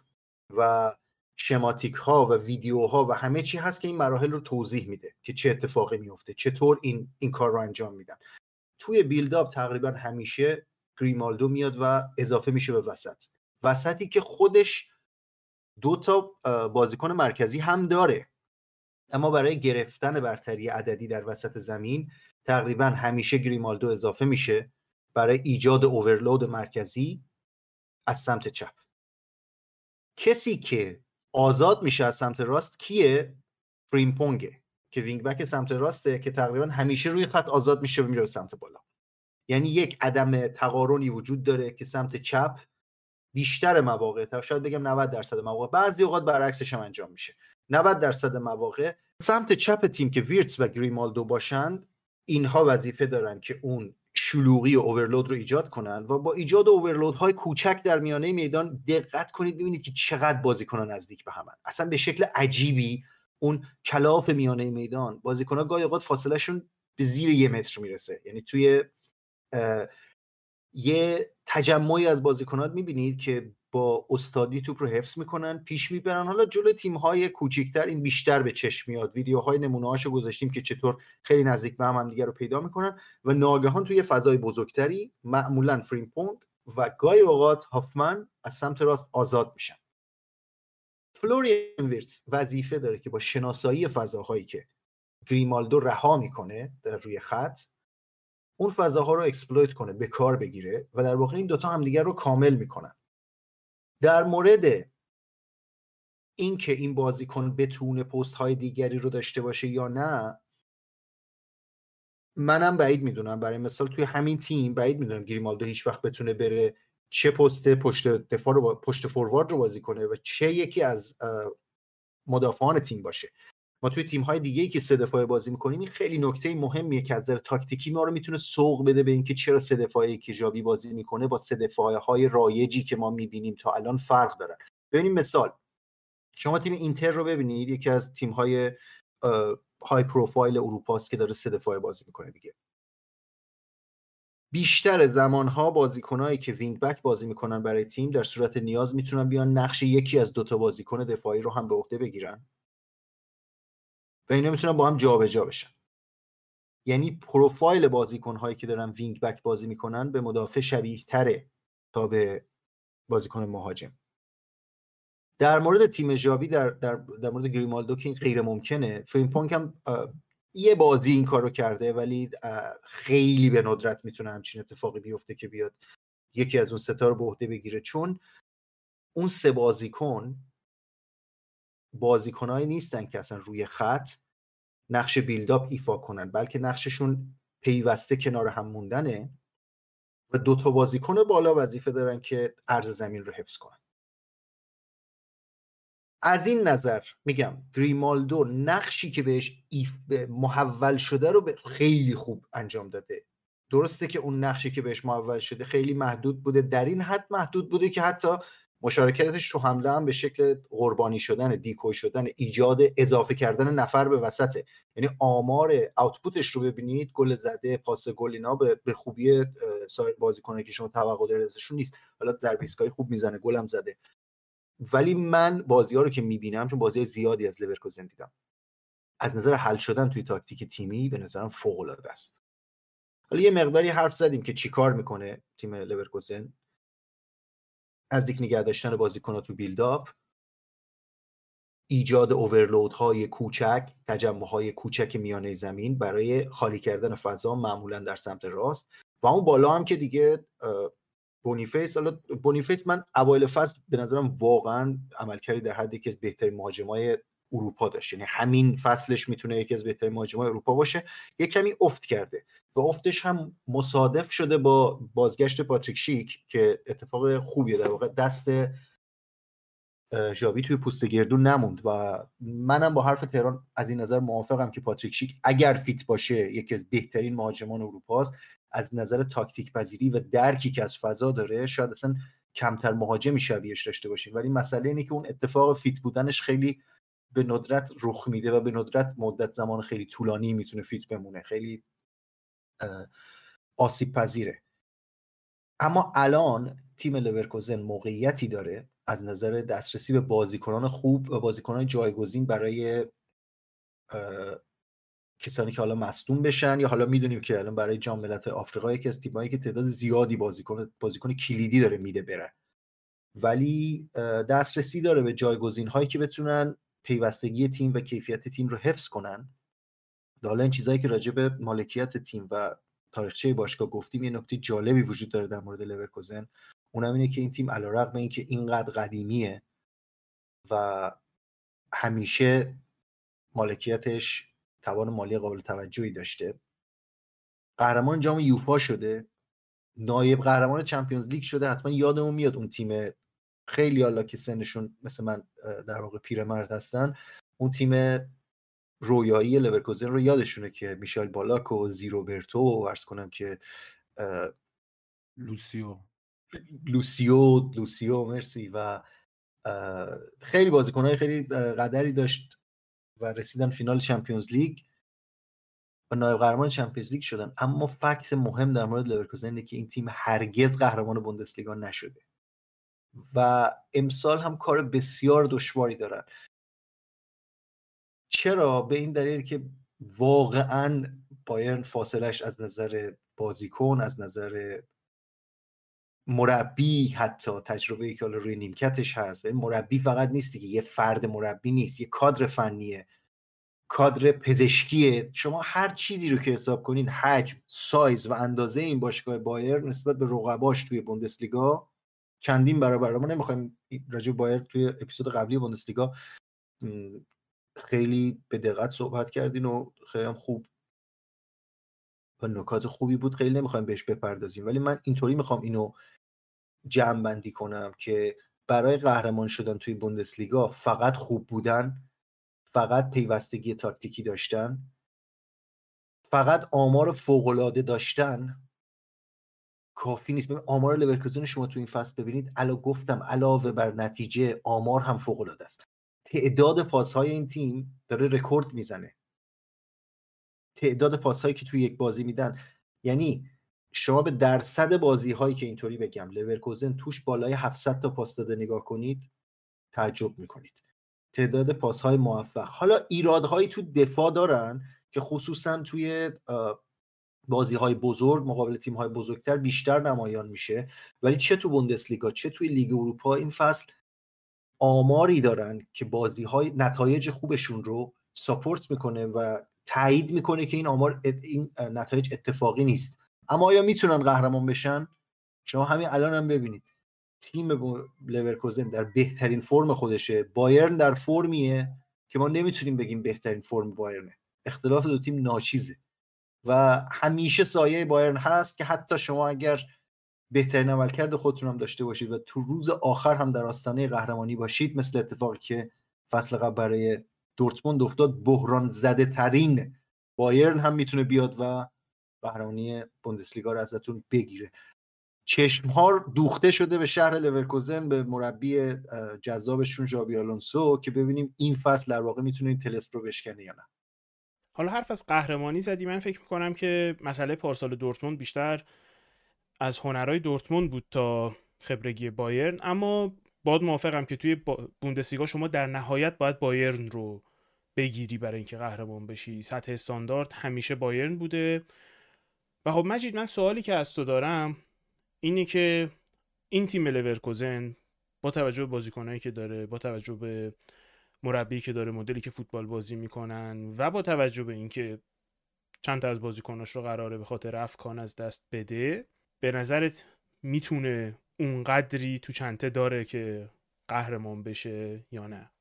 و شماتیک ها و ویدیوها و همه چی هست که این مراحل رو توضیح میده که چه اتفاقی میفته چطور این این کار رو انجام میدن. توی بیلداپ تقریبا همیشه گریمالدو میاد و اضافه میشه به وسط. وسطی که خودش دو تا بازیکن مرکزی هم داره. اما برای گرفتن برتری عددی در وسط زمین تقریبا همیشه گریمالدو اضافه میشه برای ایجاد اوورلود مرکزی از سمت چپ. کسی که آزاد میشه از سمت راست کیه؟ فریمپونگه که wing back سمت راسته که تقریبا همیشه روی خط آزاد میشه و میره سمت بالا. یعنی یک عدم تقارنی وجود داره که سمت چپ بیشتر مواقع تا شاید بگم 90 درصد مواقع. بعضی اوقات برعکسش هم انجام میشه. 90 درصد مواقع سمت چپ تیم که ویرتس و گریمالدو باشند اینها وظیفه دارن که اون شلوغی و overload رو ایجاد کنن و با ایجاد overload های کوچک در میانه میدان دقت کنید ببینید که چقدر بازیکنان نزدیک به همن. اصلا به شکل عجیبی اون کلاف میانه میدان بازیکنان گاهی اوقات فاصلهشون به زیر یه متر می‌رسه. یعنی توی یه تجمعی از بازیکنات می‌بینید که با استادی توپ رو حفظ می‌کنن پیش می‌برن. حالا جلو تیم های کوچیکتر این بیشتر به چشم میاد. ویدیوهای نمونه هاشو گذاشتیم که چطور خیلی نزدیک به هم, هم دیگه رو پیدا می‌کنن و ناگهان توی فضای بزرگتری معمولا فریمپونگ و گاهی اوقات هافمن از سمت راست آزاد میشن. فلوریان ویرتس وظیفه داره که با شناسایی فضاهایی که گریمالدو رها می‌کنه در روی خط اون فضاها رو exploit کنه به کار بگیره و در واقع این دوتا همدیگر رو کامل می‌کنن. در مورد اینکه این بازیکن بتونه پست های دیگری رو داشته باشه یا نه منم بعید می‌دونم. برای مثال توی همین تیم بعید می‌دونم گریمالدو هیچ وقت بتونه بره چه پست پشت دفاع رو پشت فوروارد رو بازی کنه و چه یکی از مدافعان تیم باشه. ما توی تیم های دیگه ای که سه دفاعه بازی می‌کنیم این خیلی نکته مهمیه که از نظر تاکتیکی ما رو می‌تونه سوق بده به اینکه چرا سه دفاعی که جابی بازی می‌کنه با سه دفاعه های رایجی که ما می‌بینیم تا الان فرق دارن ببینیم مثال شما تیم اینتر رو ببینید یکی از تیم های های پروفایل اروپاست که داره سه دفاعه بازی می‌کنه دیگه. بیشتر زمانها بازیکنایی که wing back بازی می‌کنن برای تیم در صورت نیاز می‌تونن بیان نقش یکی از دوتا بازیکن دفاعی رو هم به عهده بگیرن. و اینا می‌تونن با هم جابجا جا بشن. یعنی پروفایل بازیکن هایی که دارن wing back بازی می‌کنن به مدافع شبیه تره تا به بازیکن مهاجم. در مورد تیم ژاوی در, در, در مورد گریمالدو که این غیر ممکنه فریمپونگ هم یه بازی این کارو کرده ولی خیلی به ندرت می‌تونه همچین اتفاقی بیفته که بیاد یکی از اون ستا رو به عهده بگیره. چون اون سه بازیکن بازیکنهایی نیستن که اصلا روی خط نقش بیلداپ ایفا کنن بلکه نقششون پیوسته کنار هم موندنه و دو تا بازیکن بالا وظیفه دارن که عرض زمین رو حفظ کنن. از این نظر میگم گریمالدو نقشی که بهش ایف محول شده رو خیلی خوب انجام داده. درسته که اون نقشی که بهش محول شده خیلی محدود بوده در این حد محدود بوده که حتی مشارکتش تو حمله هم به شکل قربانی شدن دیکوی شدن ایجاد اضافه کردن نفر به وسطه. یعنی آمار آوتپوتش رو ببینید گل زده پاس گل اینا به خوبی سایر بازیکنایی که شما توقع دارید ازشون نیست. حالا ضربه خوب می‌زنه گلم زده. ولی من بازی ها رو که می‌بینم چون بازی زیادی از لورکوزن دیدم از نظر حل شدن توی تاکتیک تیمی به نظرم فوق العاده است. حالا یه مقداری حرف زدیم که چیکار می‌کنه تیم لورکوزن نزدیک نگه داشتن بازیکن‌ها تو build-up. ایجاد overload های کوچک تجمع های کوچک میانه زمین برای خالی کردن فضا معمولا در سمت راست. و اون بالا هم که دیگه بونیفیس حالا بونیفیس من اوایل فصل به نظرم واقعا عملکردی در حد یکی از بهترین مهاجمای اروپا داشت. یعنی همین فصلش می‌تونه یکی از بهترین مهاجمای اروپا باشه. یه کمی افت کرده و افتش هم مصادف شده با بازگشت پاتریک شیک که اتفاق خوبیه در واقع دست ژاوی توی پوست گردو نموند و منم با حرف تهران از این نظر موافقم که پاتریک شیک اگر fit باشه یکی از بهترین مهاجمان اروپا است از نظر تاکتیک پذیری و درکی که از فضا داره شاید اصلا کمتر مهاجمی شبیهش داشته باشیم. ولی مسئله اینه که اون اتفاق fit بودنش خیلی به ندرت رخ میده و به ندرت مدت زمان خیلی طولانی می‌تونه fit بمونه. خیلی آسیب پذیره. اما الان تیم لورکوزن موقعیتی داره از نظر دسترسی به بازیکنان خوب و بازیکنان جایگزین برای کسانی که حالا مصدوم بشن یا حالا می‌دونیم که الان برای جام ملت آفریقا یکی از تیمایی که تعداد زیادی بازیکن بازیکن کلیدی داره میده بره. ولی دسترسی داره به جایگزین هایی که بتونن پیوستگی تیم و کیفیت تیم رو حفظ کنن. حالا این چیزهایی که راجع به مالکیت تیم و تاریخچه باشگاه گفتیم یه نکته جالبی وجود داره در مورد لورکوزن. اونم اینه که این تیم علیرغم اینکه اینقدر قدیمیه و همیشه مالکیتش توان مالی قابل توجهی داشته. قهرمان جام یوفا شده. نایب قهرمان چمپیونز لیگ شده. حتما یادمون میاد اون تیم خیلی حالا که سنشون مثل من در واقع پیرمرد هستن اون تیم رویایی لورکوزن رو یادشونه که میشائیل بالاک و زی روبرتو و عرض کنم که لوسیو. لوسیو لوسیو مرسی. و خیلی بازیکنهای خیلی قدری داشت و رسیدن فینال چمپیونز لیگ. و نایب قهرمان چمپیونز لیگ شدن. اما fact مهم در مورد لورکوزن اینه که این تیم هرگز قهرمان بوندسلیگا نشده. و امسال هم کار بسیار دشواری دارن. چرا؟ به این دلیل که واقعا بایرن فاصلش از نظر بازیکن از نظر مربی حتی تجربه که حالا روی نیمکتش هست و این مربی فقط نیستی که یه فرد مربی نیست یه کادر فنیه کادر پزشکی شما هر چیزی رو که حساب کنین حجم سایز و اندازه این باشگاه بایر نسبت به رقباش توی بوندسلیگا چندین برابر. ما نمی‌خوایم راجع بایر توی اپیزود قبلی بوندسلیگا خیلی به دقت صحبت کردین و خیلی هم خوب و نکات خوبی بود. خیلی نمی‌خوایم بهش بپردازیم. ولی من اینطوری می‌خوام اینو جمع بندی کنم که برای قهرمان شدن توی بوندسلیگا فقط خوب بودن فقط پیوستگی تاکتیکی داشتن فقط آمار فوقالعاده داشتن کافی نیست. ببین آمار لورکوزن شما تو این فصل ببینید علا گفتم علاوه بر نتیجه آمار هم فوق العاده است. تعداد پاسهای این تیم داره رکورد می‌زنه. تعداد پاسهایی که توی یک بازی میدن. یعنی شما به درصد بازی هایی که اینطوری بگم لورکوزن توش بالای 700 تا پاس داده نگاه کنید تعجب می‌کنید. تعداد پاس های موفق. حالا ایرادهایی تو دفاع دارن که خصوصا توی بازی های بزرگ مقابل تیم های بزرگتر بیشتر نمایان میشه. ولی چه تو بوندسلیگا چه توی لیگ اروپا این فصل آماری دارن که بازی های نتایج خوبشون رو support می‌کنه و تایید می‌کنه که این آمار این نتایج اتفاقی نیست. اما آیا می‌تونن قهرمان بشن؟ شما همین الان هم ببینید. تیم لورکوزن در بهترین فرم خودشه. بایرن در فرمیه که ما نمی‌تونیم بگیم بهترین فرم بایرنه. اختلاف دو تیم ناچیزه. و همیشه سایه بایرن هست که حتی شما اگر بهترین عملکرد خودتون هم داشته باشید و تو روز آخر هم در آستانه قهرمانی باشید مثل اتفاقی که فصل قبل برای دورتموند افتاد بحران زده ترین بایرن هم می‌تونه بیاد و قهرمانی بوندسلیگا رو ازتون بگیره. چشم ها دوخته شده به شهر لورکوزن به مربی جذابشون ژابی آلونسو که ببینیم این فصل در واقع می‌تونه این تلسپ بشکنه یا نه. حالا حرف از قهرمانی زدی من فکر می‌کنم که مسئله پارسال دورتموند بیشتر از هنرهای دورتموند بود تا خبرگی بایرن. اما باد موافقم که توی بوندسلیگا شما در نهایت باید بایرن رو بگیری برای اینکه قهرمان بشی. سطح استاندارد همیشه بایرن بوده. و خب مجید من سوالی که از تو دارم اینه که این تیم لورکوزن با توجه به بازیکنایی که داره با توجه به مربی که داره مدلی که فوتبال بازی می‌کنن و با توجه به اینکه چند تا از بازیکناش رو قراره به خاطر افکان از دست بده به نظرت می‌تونه اونقدری تو چنته داره که قهرمان بشه یا نه؟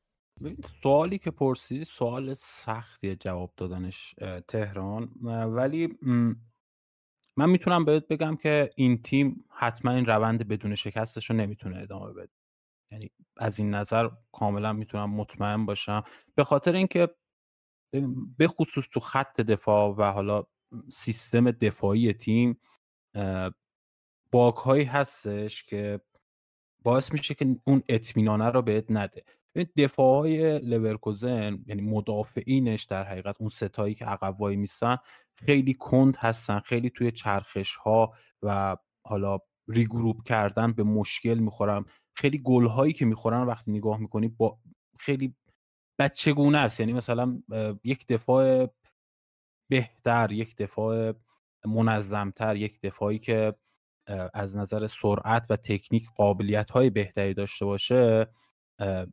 سوالی که پرسیدی سوال سختیه جواب دادنش تهران. ولی من می‌تونم بهت بگم که این تیم حتما این روند بدون شکستش رو نمی‌تونه ادامه بده. یعنی از این نظر کاملا می‌تونم مطمئن باشم. به خاطر اینکه به خصوص تو خط دفاع و حالا سیستم دفاعی تیم bug هایی هستش که باعث میشه که اون اطمینانه رو بهت نده. دفاع های لورکوزن یعنی مدافعینش در حقیقت اون ستایی که عقب وایمیسن خیلی کند هستن خیلی توی چرخش ها و حالا regroup کردن به مشکل می‌خورن. خیلی گل هایی که می‌خورن وقتی نگاه می‌کنی با خیلی بچگونه است. یعنی مثلا یک دفاع بهتر یک دفاع منظمتر یک دفاعی که از نظر سرعت و تکنیک قابلیت های بهتری داشته باشه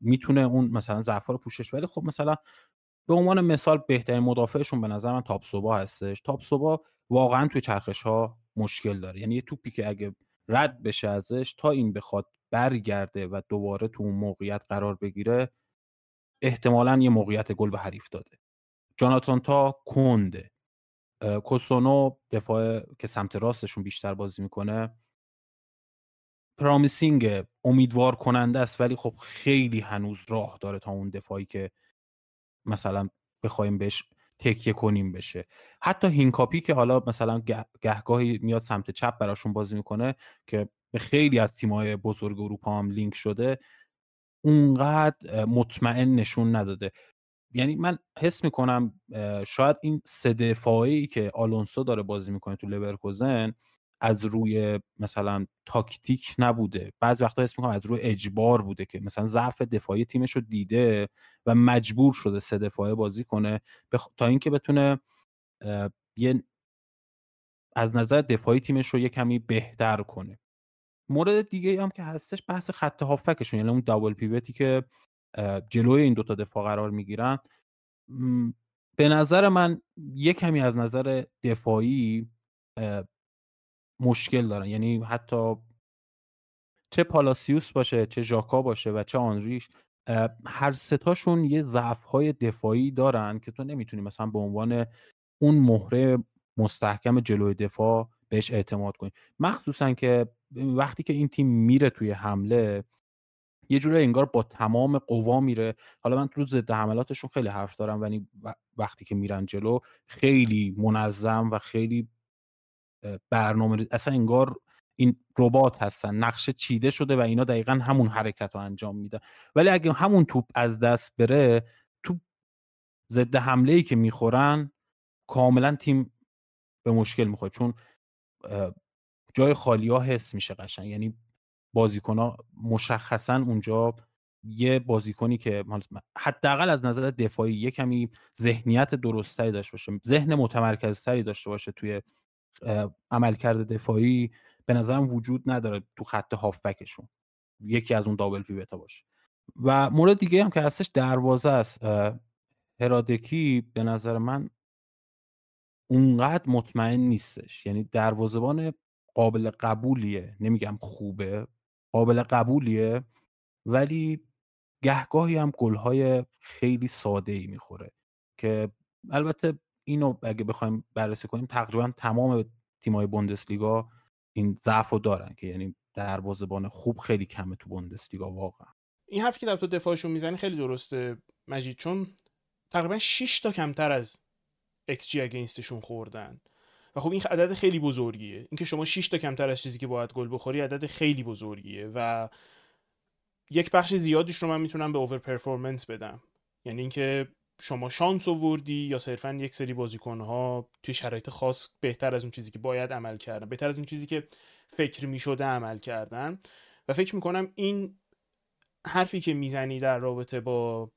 می‌تونه اون مثلا ضعف رو پوشش ولی خب مثلا به عنوان مثال بهترین مدافعشون به نظر من تاپسوبا هستش. تاپسوبا واقعا توی چرخش ها مشکل داره. یعنی یه توپی که اگه رد بشه ازش تا این بخواد برگرده و دوباره تو اون موقعیت قرار بگیره احتمالا یه موقعیت گل به حریف داده. جاناتان تاه کنده. کوسونو دفاع که سمت راستشون بیشتر بازی می‌کنه promising امیدوار کننده است ولی خب خیلی هنوز راه داره تا اون دفاعی که مثلا بخوایم بهش تکیه کنیم بشه. حتی هینکاپی که حالا مثلا گهگاهی میاد سمت چپ براشون بازی می‌کنه که به خیلی از تیم‌های بزرگ اروپا هم لینک شده اونقدر مطمئن نشون نداده. یعنی من حس می‌کنم شاید این سه دفاعی که آلونسو داره بازی می‌کنه تو لورکوزن از روی مثلا تاکتیک نبوده. بعض وقتا حس می‌کنم از روی اجبار بوده که مثلا ضعف دفاعی تیمش رو دیده و مجبور شده سه دفاعه بازی کنه. بخ... تا اینکه بتونه یه از نظر دفاعی تیمش رو یه کمی بهتر کنه. مورد دیگه هم که هستش بحث خط هافکشون یعنی اون دابل پیوتی که جلوی این دوتا دفاع قرار می‌گیرن. به نظر من یه کمی از نظر دفاعی مشکل دارن. یعنی حتی چه پالاسیوس باشه چه ژاکا باشه و چه آنریش هر ستاشون یه ضعف های دفاعی دارن که تو نمی‌تونی مثلا به عنوان اون مهره مستحکم جلوی دفاع بهش اعتماد کنی. مخصوصا که وقتی که این تیم میره توی حمله یه جوری انگار با تمام قوا میره. حالا من تو ضد حملاتشون خیلی حرف دارم ولی وقتی که میرن جلو خیلی منظم و خیلی برنامه اصلا انگار این ربات هستن نقشه چیده شده و اینا دقیقا همون حرکت رو انجام میده ولی اگه همون توپ از دست بره تو ضد حمله ای که می‌خورن کاملا تیم به مشکل می‌خوره. چون جای خالی ها حس میشه قشنگ. یعنی بازیکن ها مشخصا اونجا یه بازیکنی که حداقل از نظر دفاعی یه کمی ذهنیت درستری داشته باشه ذهن متمرکزتری داشته باشه توی عملکرد دفاعی به نظرم وجود نداره تو خط هافبکشون. یکی از اون دابل پیوتا باشه. و مورد دیگه هم که هستش دروازه است. هرادکی به نظر من اونقدر مطمئن نیستش. یعنی دروازبان قابل قبولیه. نمیگم خوبه قابل قبولیه ولی گهگاهی هم گلهای خیلی ساده ای می‌خوره که البته اینو اگه بخوایم بررسی کنیم تقریبا تمام تیمای بوندسلیگا این ضعف رو دارن که یعنی دروازه‌بان خوب خیلی کمه تو بوندسلیگا واقعا. این حرفی که در تو دفاعشون می‌زنی خیلی درسته مجید. چون تقریبا 6 تا کمتر از XG اگینستشون خوردن. و خب این عدد خیلی بزرگیه. اینکه شما 6 تا کمتر از چیزی که باید گل بخوری عدد خیلی بزرگیه و یک بخش زیادیش رو من می‌تونم به اوور پرفورمنس بدم. یعنی اینکه شما شانس آوردی یا صرفا یک سری بازیکنها توی شرایط خاص بهتر از اون چیزی که باید عمل کردن بهتر از اون چیزی که فکر می‌شده عمل کردن. و فکر می‌کنم این حرفی که می‌زنی در رابطه با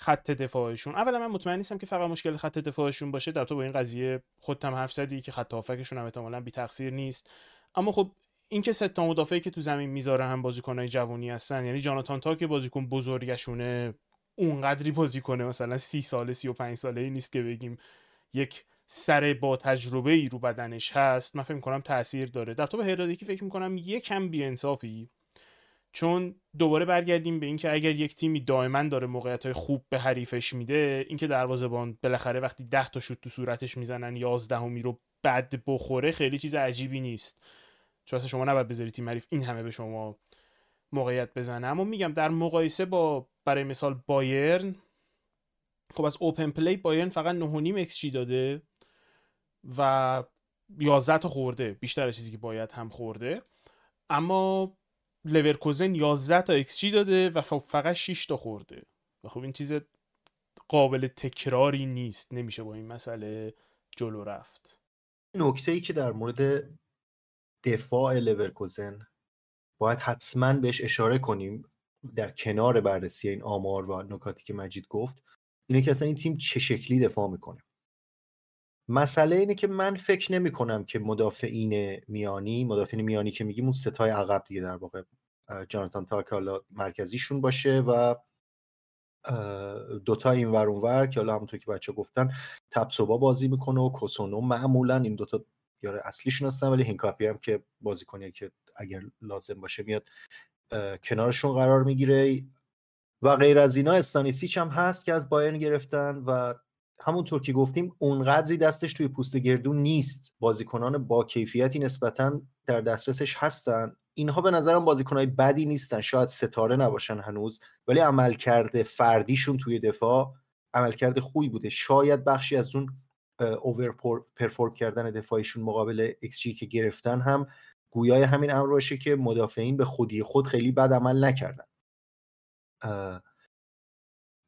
خط دفاعشون. اولا من مطمئن نیستم که فقط مشکل خط دفاعشون باشه. در تو با این قضیه خودت هم حرف زدی که خط هافکشون هم احتمالاً بی تقصیر نیست. اما خب این که سه تا مدافعی که تو زمین می‌ذاره هم بازیکنای جوونی هستن یعنی جاناتان تا که بازیکن بزرگشونه اونقدری بازی کنه مثلا سی ساله سی و پنج ساله ای نیست که بگیم یک سر با تجربه ای رو بدنش هست. من فکر می‌کنم تاثیر داره. در تو به هرادیکی فکر می‌کنم یکم بیانصافی. چون دوباره برگردیم به اینکه اگر یک تیمی دائما داره موقعیت های خوب به حریفش میده اینکه دروازه‌بان بالاخره وقتی 10 تا شوت تو صورتش می‌زنن 11 همی رو بد بخوره خیلی چیز عجیبی نیست. چون اصلا شما نباید بذاری تیم حریف این همه به شما موقعیت بزنه. اما میگم در مقایسه با برای مثال بایرن خب از open play بایرن فقط 9.5 ایکس داده و 11 تا خورده. بیشتر چیزی که باید هم خورده. اما لورکوزن 11 تا ایکس داده و فقط 6 تا خورده. و خب این چیز قابل تکراری نیست. نمیشه با این مسئله جلو رفت. نکته ای که در مورد دفاع لورکوزن باید حتما بهش اشاره کنیم در کنار بررسی این آمار و نکاتی که مجید گفت اینه که اصلا این تیم چه شکلی دفاع می‌کنه. مسئله اینه که من فکر نمی کنم که مدافعین میانی مدافعین میانی که میگیم اون ستای عقب دیگه در واقع جاناتان تاه که حالا مرکزیشون باشه و دوتا این ور اون ور که حالا همونطور که بچه‌ها گفتن تپسوبا بازی می‌کنه و کوسونو معمولا این دوتا یار اصلیشون هستن ولی هینکاپی هم که بازیکنیه که اگر لازم باشه میاد کنارشون قرار می‌گیره. و غیر از اینا استانیسیچ هم هست که از بایرن گرفتن و همونطور که گفتیم اونقدری دستش توی پوست گردون نیست. بازیکنان با کیفیتی نسبتا در دسترسش هستن. اینها به نظرم بازیکنهای بدی نیستن. شاید ستاره نباشن هنوز ولی عملکرد فردیشون توی دفاع عملکرد خوبی بوده. شاید بخشی از اون اوور perform کردن دفاعیشون مقابل ایکس که گرفتن هم گویای همین امر باشه که مدافعین به خودی خود خیلی بد عمل نکردن.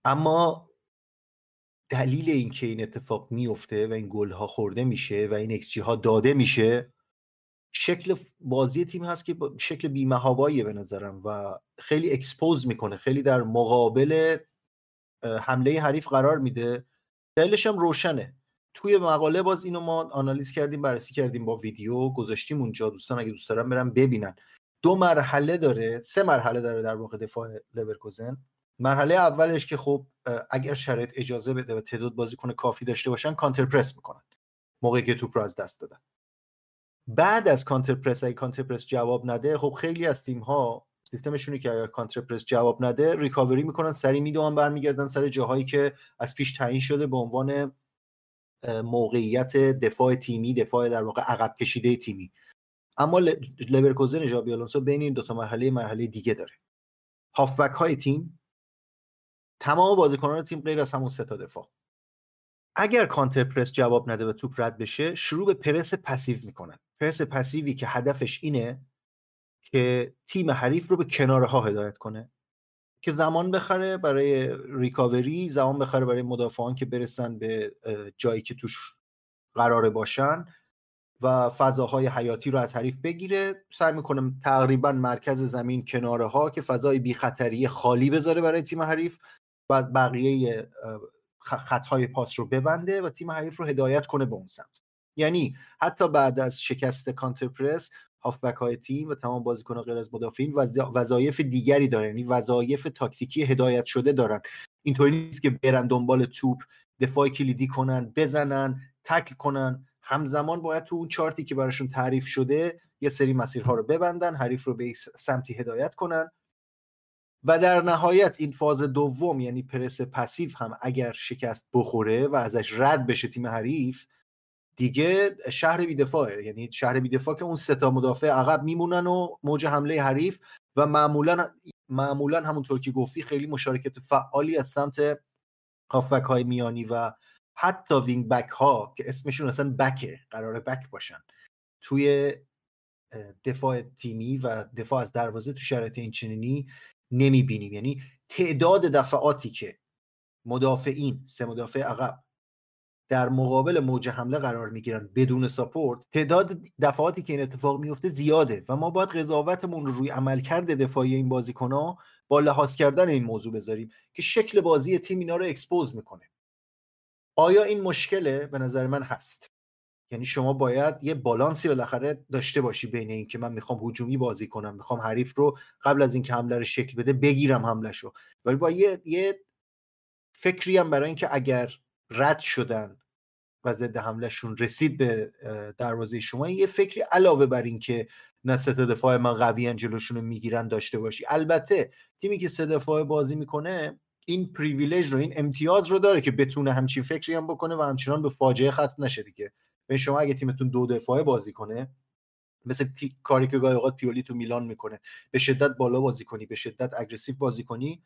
اما دلیل اینکه این اتفاق میفته و این گل ها خورده میشه و این ایکس ها داده میشه شکل بازی تیم هست که شکل بی‌محاباییه به نظرم و خیلی expose می‌کنه خیلی در مقابل حمله حریف قرار میده. دلیلش هم روشنه. توی مقاله باز اینو ما آنالیز کردیم بررسی کردیم با ویدیو گذاشتیم اونجا. دوستان اگه دوست دارن برن ببینن. دو مرحله داره سه مرحله داره در واقع دفاع لورکوزن. مرحله اولش که خب اگر شرایط اجازه بده و تعداد بازیکن کافی داشته باشن counter press می‌کنن. موقعی که توپ رو از دست دادن. بعد از counter press اگه counter press جواب نده خب خیلی از تیم ها سیستمشونی که اگر counter press جواب نده recovery می‌کنن سریع میدوان برمیگردن سر جاهایی که از پیش تعیین شده به عنوان موقعیت دفاع تیمی دفاع در واقع عقب کشیده تیمی. اما لورکوزن ژابی آلونسو بین این دو تا مرحله مرحله دیگه داره. هافبک های تیم تمام بازیکنان تیم غیر از همون سه تا دفاع. اگر counter press جواب نده و توپ رد بشه شروع به press passive می‌کنن. press passive ی که هدفش اینه که تیم حریف رو به کناره ها هدایت کنه. که زمان بخره برای recovery زمان بخره برای مدافعان که برسن به جایی که توش قراره باشن و فضاهای حیاتی رو از حریف بگیره. سعی می‌کنه تقریبا مرکز زمین کناره ها که فضای بی خطری خالی بذاره برای تیم حریف. و بقیه خطهای پاس رو ببنده و تیم حریف رو هدایت کنه به اون سمت. یعنی حتی بعد از شکست کانتر پرس هافبک های تیم و تمام بازیکن غیر از مدافعین وظایف دیگری دارن. یعنی وظایف تاکتیکی هدایت شده دارن. اینطوری نیست که برن دنبال توپ دفاع کلیدی کنن بزنن تکل کنن. همزمان باید تو اون چارتی که براشون تعریف شده یه سری مسیرها رو ببندن حریف رو به سمتی هدایت کنن و در نهایت این فاز دوم یعنی پرس پسیو هم اگر شکست بخوره و ازش رد بشه تیم حریف دیگه شهر بیدفاعه. یعنی شهر بیدفاع که اون ستا مدافع عقب میمونن و موج حمله حریف و معمولا معمولا همونطور که گفتی خیلی مشارکت فعالی از سمت هافبک های میانی و حتی وینگ بک ها که اسمشون اصلا بکه قرار بک باشن. توی دفاع تیمی و دفاع از دروازه تو شرایط این چنینی نمی‌بینیم. یعنی تعداد دفعاتی که مدافعین سه مدافع عقب در مقابل موج حمله قرار می‌گیرن بدون ساپورت تعداد دفعاتی که این اتفاق میفته زیاده و ما باید قضاوتمون رو روی عملکرد دفاعی این بازیکنها با لحاظ کردن این موضوع بذاریم که شکل بازی تیم اینا رو اکسپوز می‌کنه. آیا این مشکله؟ به نظر من هست. یعنی شما باید یه بالانسی بالاخره داشته باشی بین اینکه من می‌خوام هجومی بازی کنم می‌خوام حریف رو قبل از اینکه حمله رو شکل بده بگیرم حمله شو ولی با یه, یه فکری هم برای اینکه اگر رد شدن و ضد حملهشون رسید به دروازه شما یه فکری علاوه بر اینکه نه سه دفاع من قوی جلوشون رو می‌گیرن داشته باشی. البته تیمی که سه دفاع بازی می‌کنه این privilege رو این امتیاز رو داره که بتونه همچین فکری هم بکنه و همچنان به فاجعه ختم نشه دیگه. به شما اگه تیمتون دو دفاعه بازی کنه مثل کاری که گاهی اوقات پیولی تو میلان می‌کنه به شدت بالا بازی کنی به شدت aggressive بازی کنی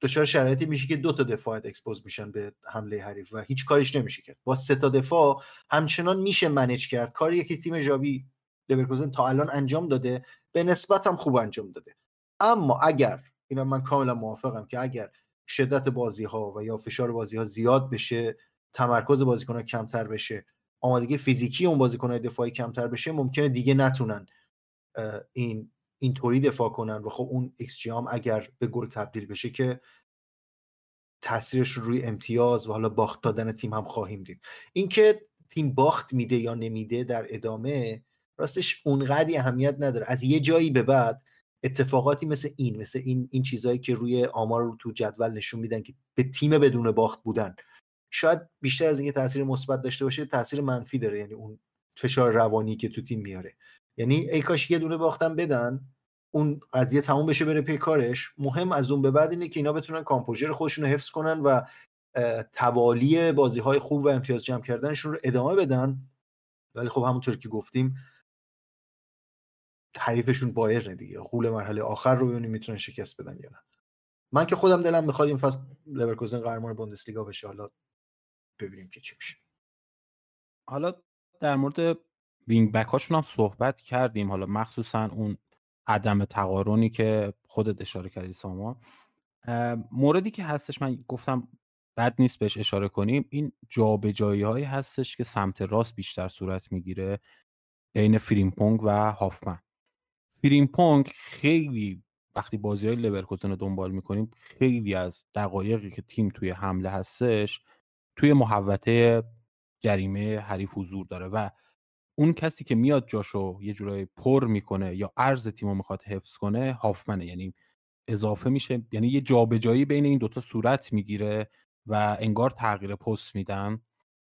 دچار شرایطی میشه که دو تا دفاعت expose میشن به حمله حریف و هیچ کاریش نمیشه کرد. با سه تا دفاع همچنان میشه manage کرد. کاری که تیم ژاوی لورکوزن تا الان انجام داده به نسبت هم خوب انجام داده. اما اگر اینا من کاملا موافقم که اگر شدت بازی ها و یا فشار بازی ها زیاد بشه تمرکز بازیکن ها کمتر بشه. آمادگی فیزیکی اون بازیکن دفاعی کمتر بشه ممکنه دیگه نتونن این اینطوری دفاع کنن. و خب اون ایکس اگر به گل تبدیل بشه که تاثیرش روی امتیاز و حالا باخت دادن تیم هم خواهیم دید. اینکه تیم باخت میده یا نمیده در ادامه راستش اونقدی اهمیت نداره. از یه جایی به بعد اتفاقاتی مثل این مثل این این چیزهایی که روی آمار رو تو جدول نشون میدن که به تیم بدون باخت بودن شاید بیشتر از اینکه تاثیر مثبت داشته باشه تاثیر منفی داره یعنی اون فشار روانی که تو تیم میاره. یعنی ای کاش یه دونه باختن بدن اون قضیه تموم بشه بره پی کارش. مهم از اون به بعد اینه که اینا بتونن کامپوژر خودشون رو حفظ کنن و توالی بازی های خوب و امتیاز جمع کردنشون رو ادامه بدن. ولی خب همونطور که گفتیم حریفشون بایرنه دیگه. غول مرحله آخر رو ببینیم می‌تونن شکست بدن یا نه. من که خودم دلم می‌خواد این فصل لورکوزن قهرمان بوندسلیگا بشه. حالا ببینیم که چی میشه. حالا در مورد wing back هاشون هم صحبت کردیم. حالا مخصوصا اون عدم تقارنی که خودت اشاره کردی سامان موردی که هستش من گفتم بد نیست بهش اشاره کنیم. این جابجایی هایی هستش که سمت راست بیشتر صورت می‌گیره بین فریمپونگ و هافمن. فریمپونگ خیلی وقتی بازی های لورکوزن رو دنبال می‌کنیم خیلی از دقایقی که تیم توی حمله هستش توی محوطه جریمه حریف حضور داره و اون کسی که میاد جاشو یه جورایی پر می‌کنه یا ارز تیمو می‌خواد حفظ کنه هافمنه. یعنی اضافه میشه یعنی یه جابجایی بین این دوتا صورت می‌گیره و انگار تغییر پست میدن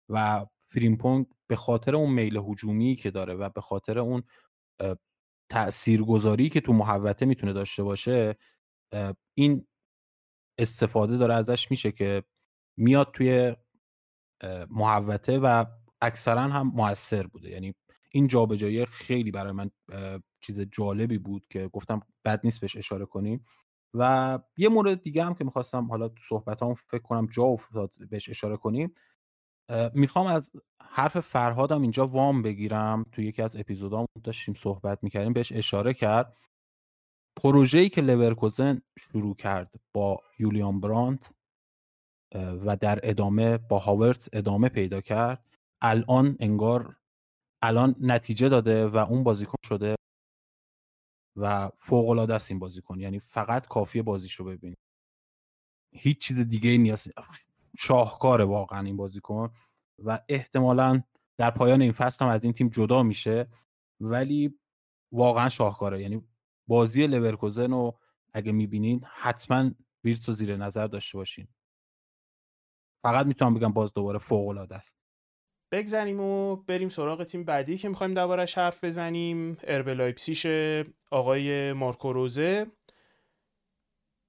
و فریمپونگ به خاطر اون میل هجومی که داره و به خاطر اون تاثیرگذاری که تو محوطه می‌تونه داشته باشه این استفاده داره ازش میشه که میاد توی محوطه و اکثرا هم موثر بوده. یعنی این جابجایی خیلی برای من چیز جالبی بود که گفتم بد نیست بهش اشاره کنیم و یه مورد دیگه هم که می‌خواستم حالا تو صحبت هم فکر کنم جا افتاد بهش اشاره کنیم می‌خوام از حرف فرهادم اینجا وام بگیرم. تو یکی از اپیزودام داشتیم صحبت می‌کردیم بهش اشاره کرد. پروژه‌ای که لورکوزن شروع کرد با یولیان برانت و در ادامه با هاورت ادامه پیدا کرد. الان انگار الان نتیجه داده و اون بازیکن شده و فوق العاده است این بازیکن. یعنی فقط کافیه بازیش رو ببینید هیچ چیز دیگه نیست شاهکاره واقعا این بازیکن و احتمالا در پایان این فصل هم از این تیم جدا میشه. ولی واقعا شاهکاره. یعنی بازی لورکوزن رو اگه می‌بینین حتما ویرتس رو زیر نظر داشته باشین. فقط می‌تونم بگم باز دوباره فوق العاده است. بگذریم و بریم سراغ تیم بعدی که می‌خوایم دربارش حرف بزنیم. RB لایپسیش آقای مارکو روزه.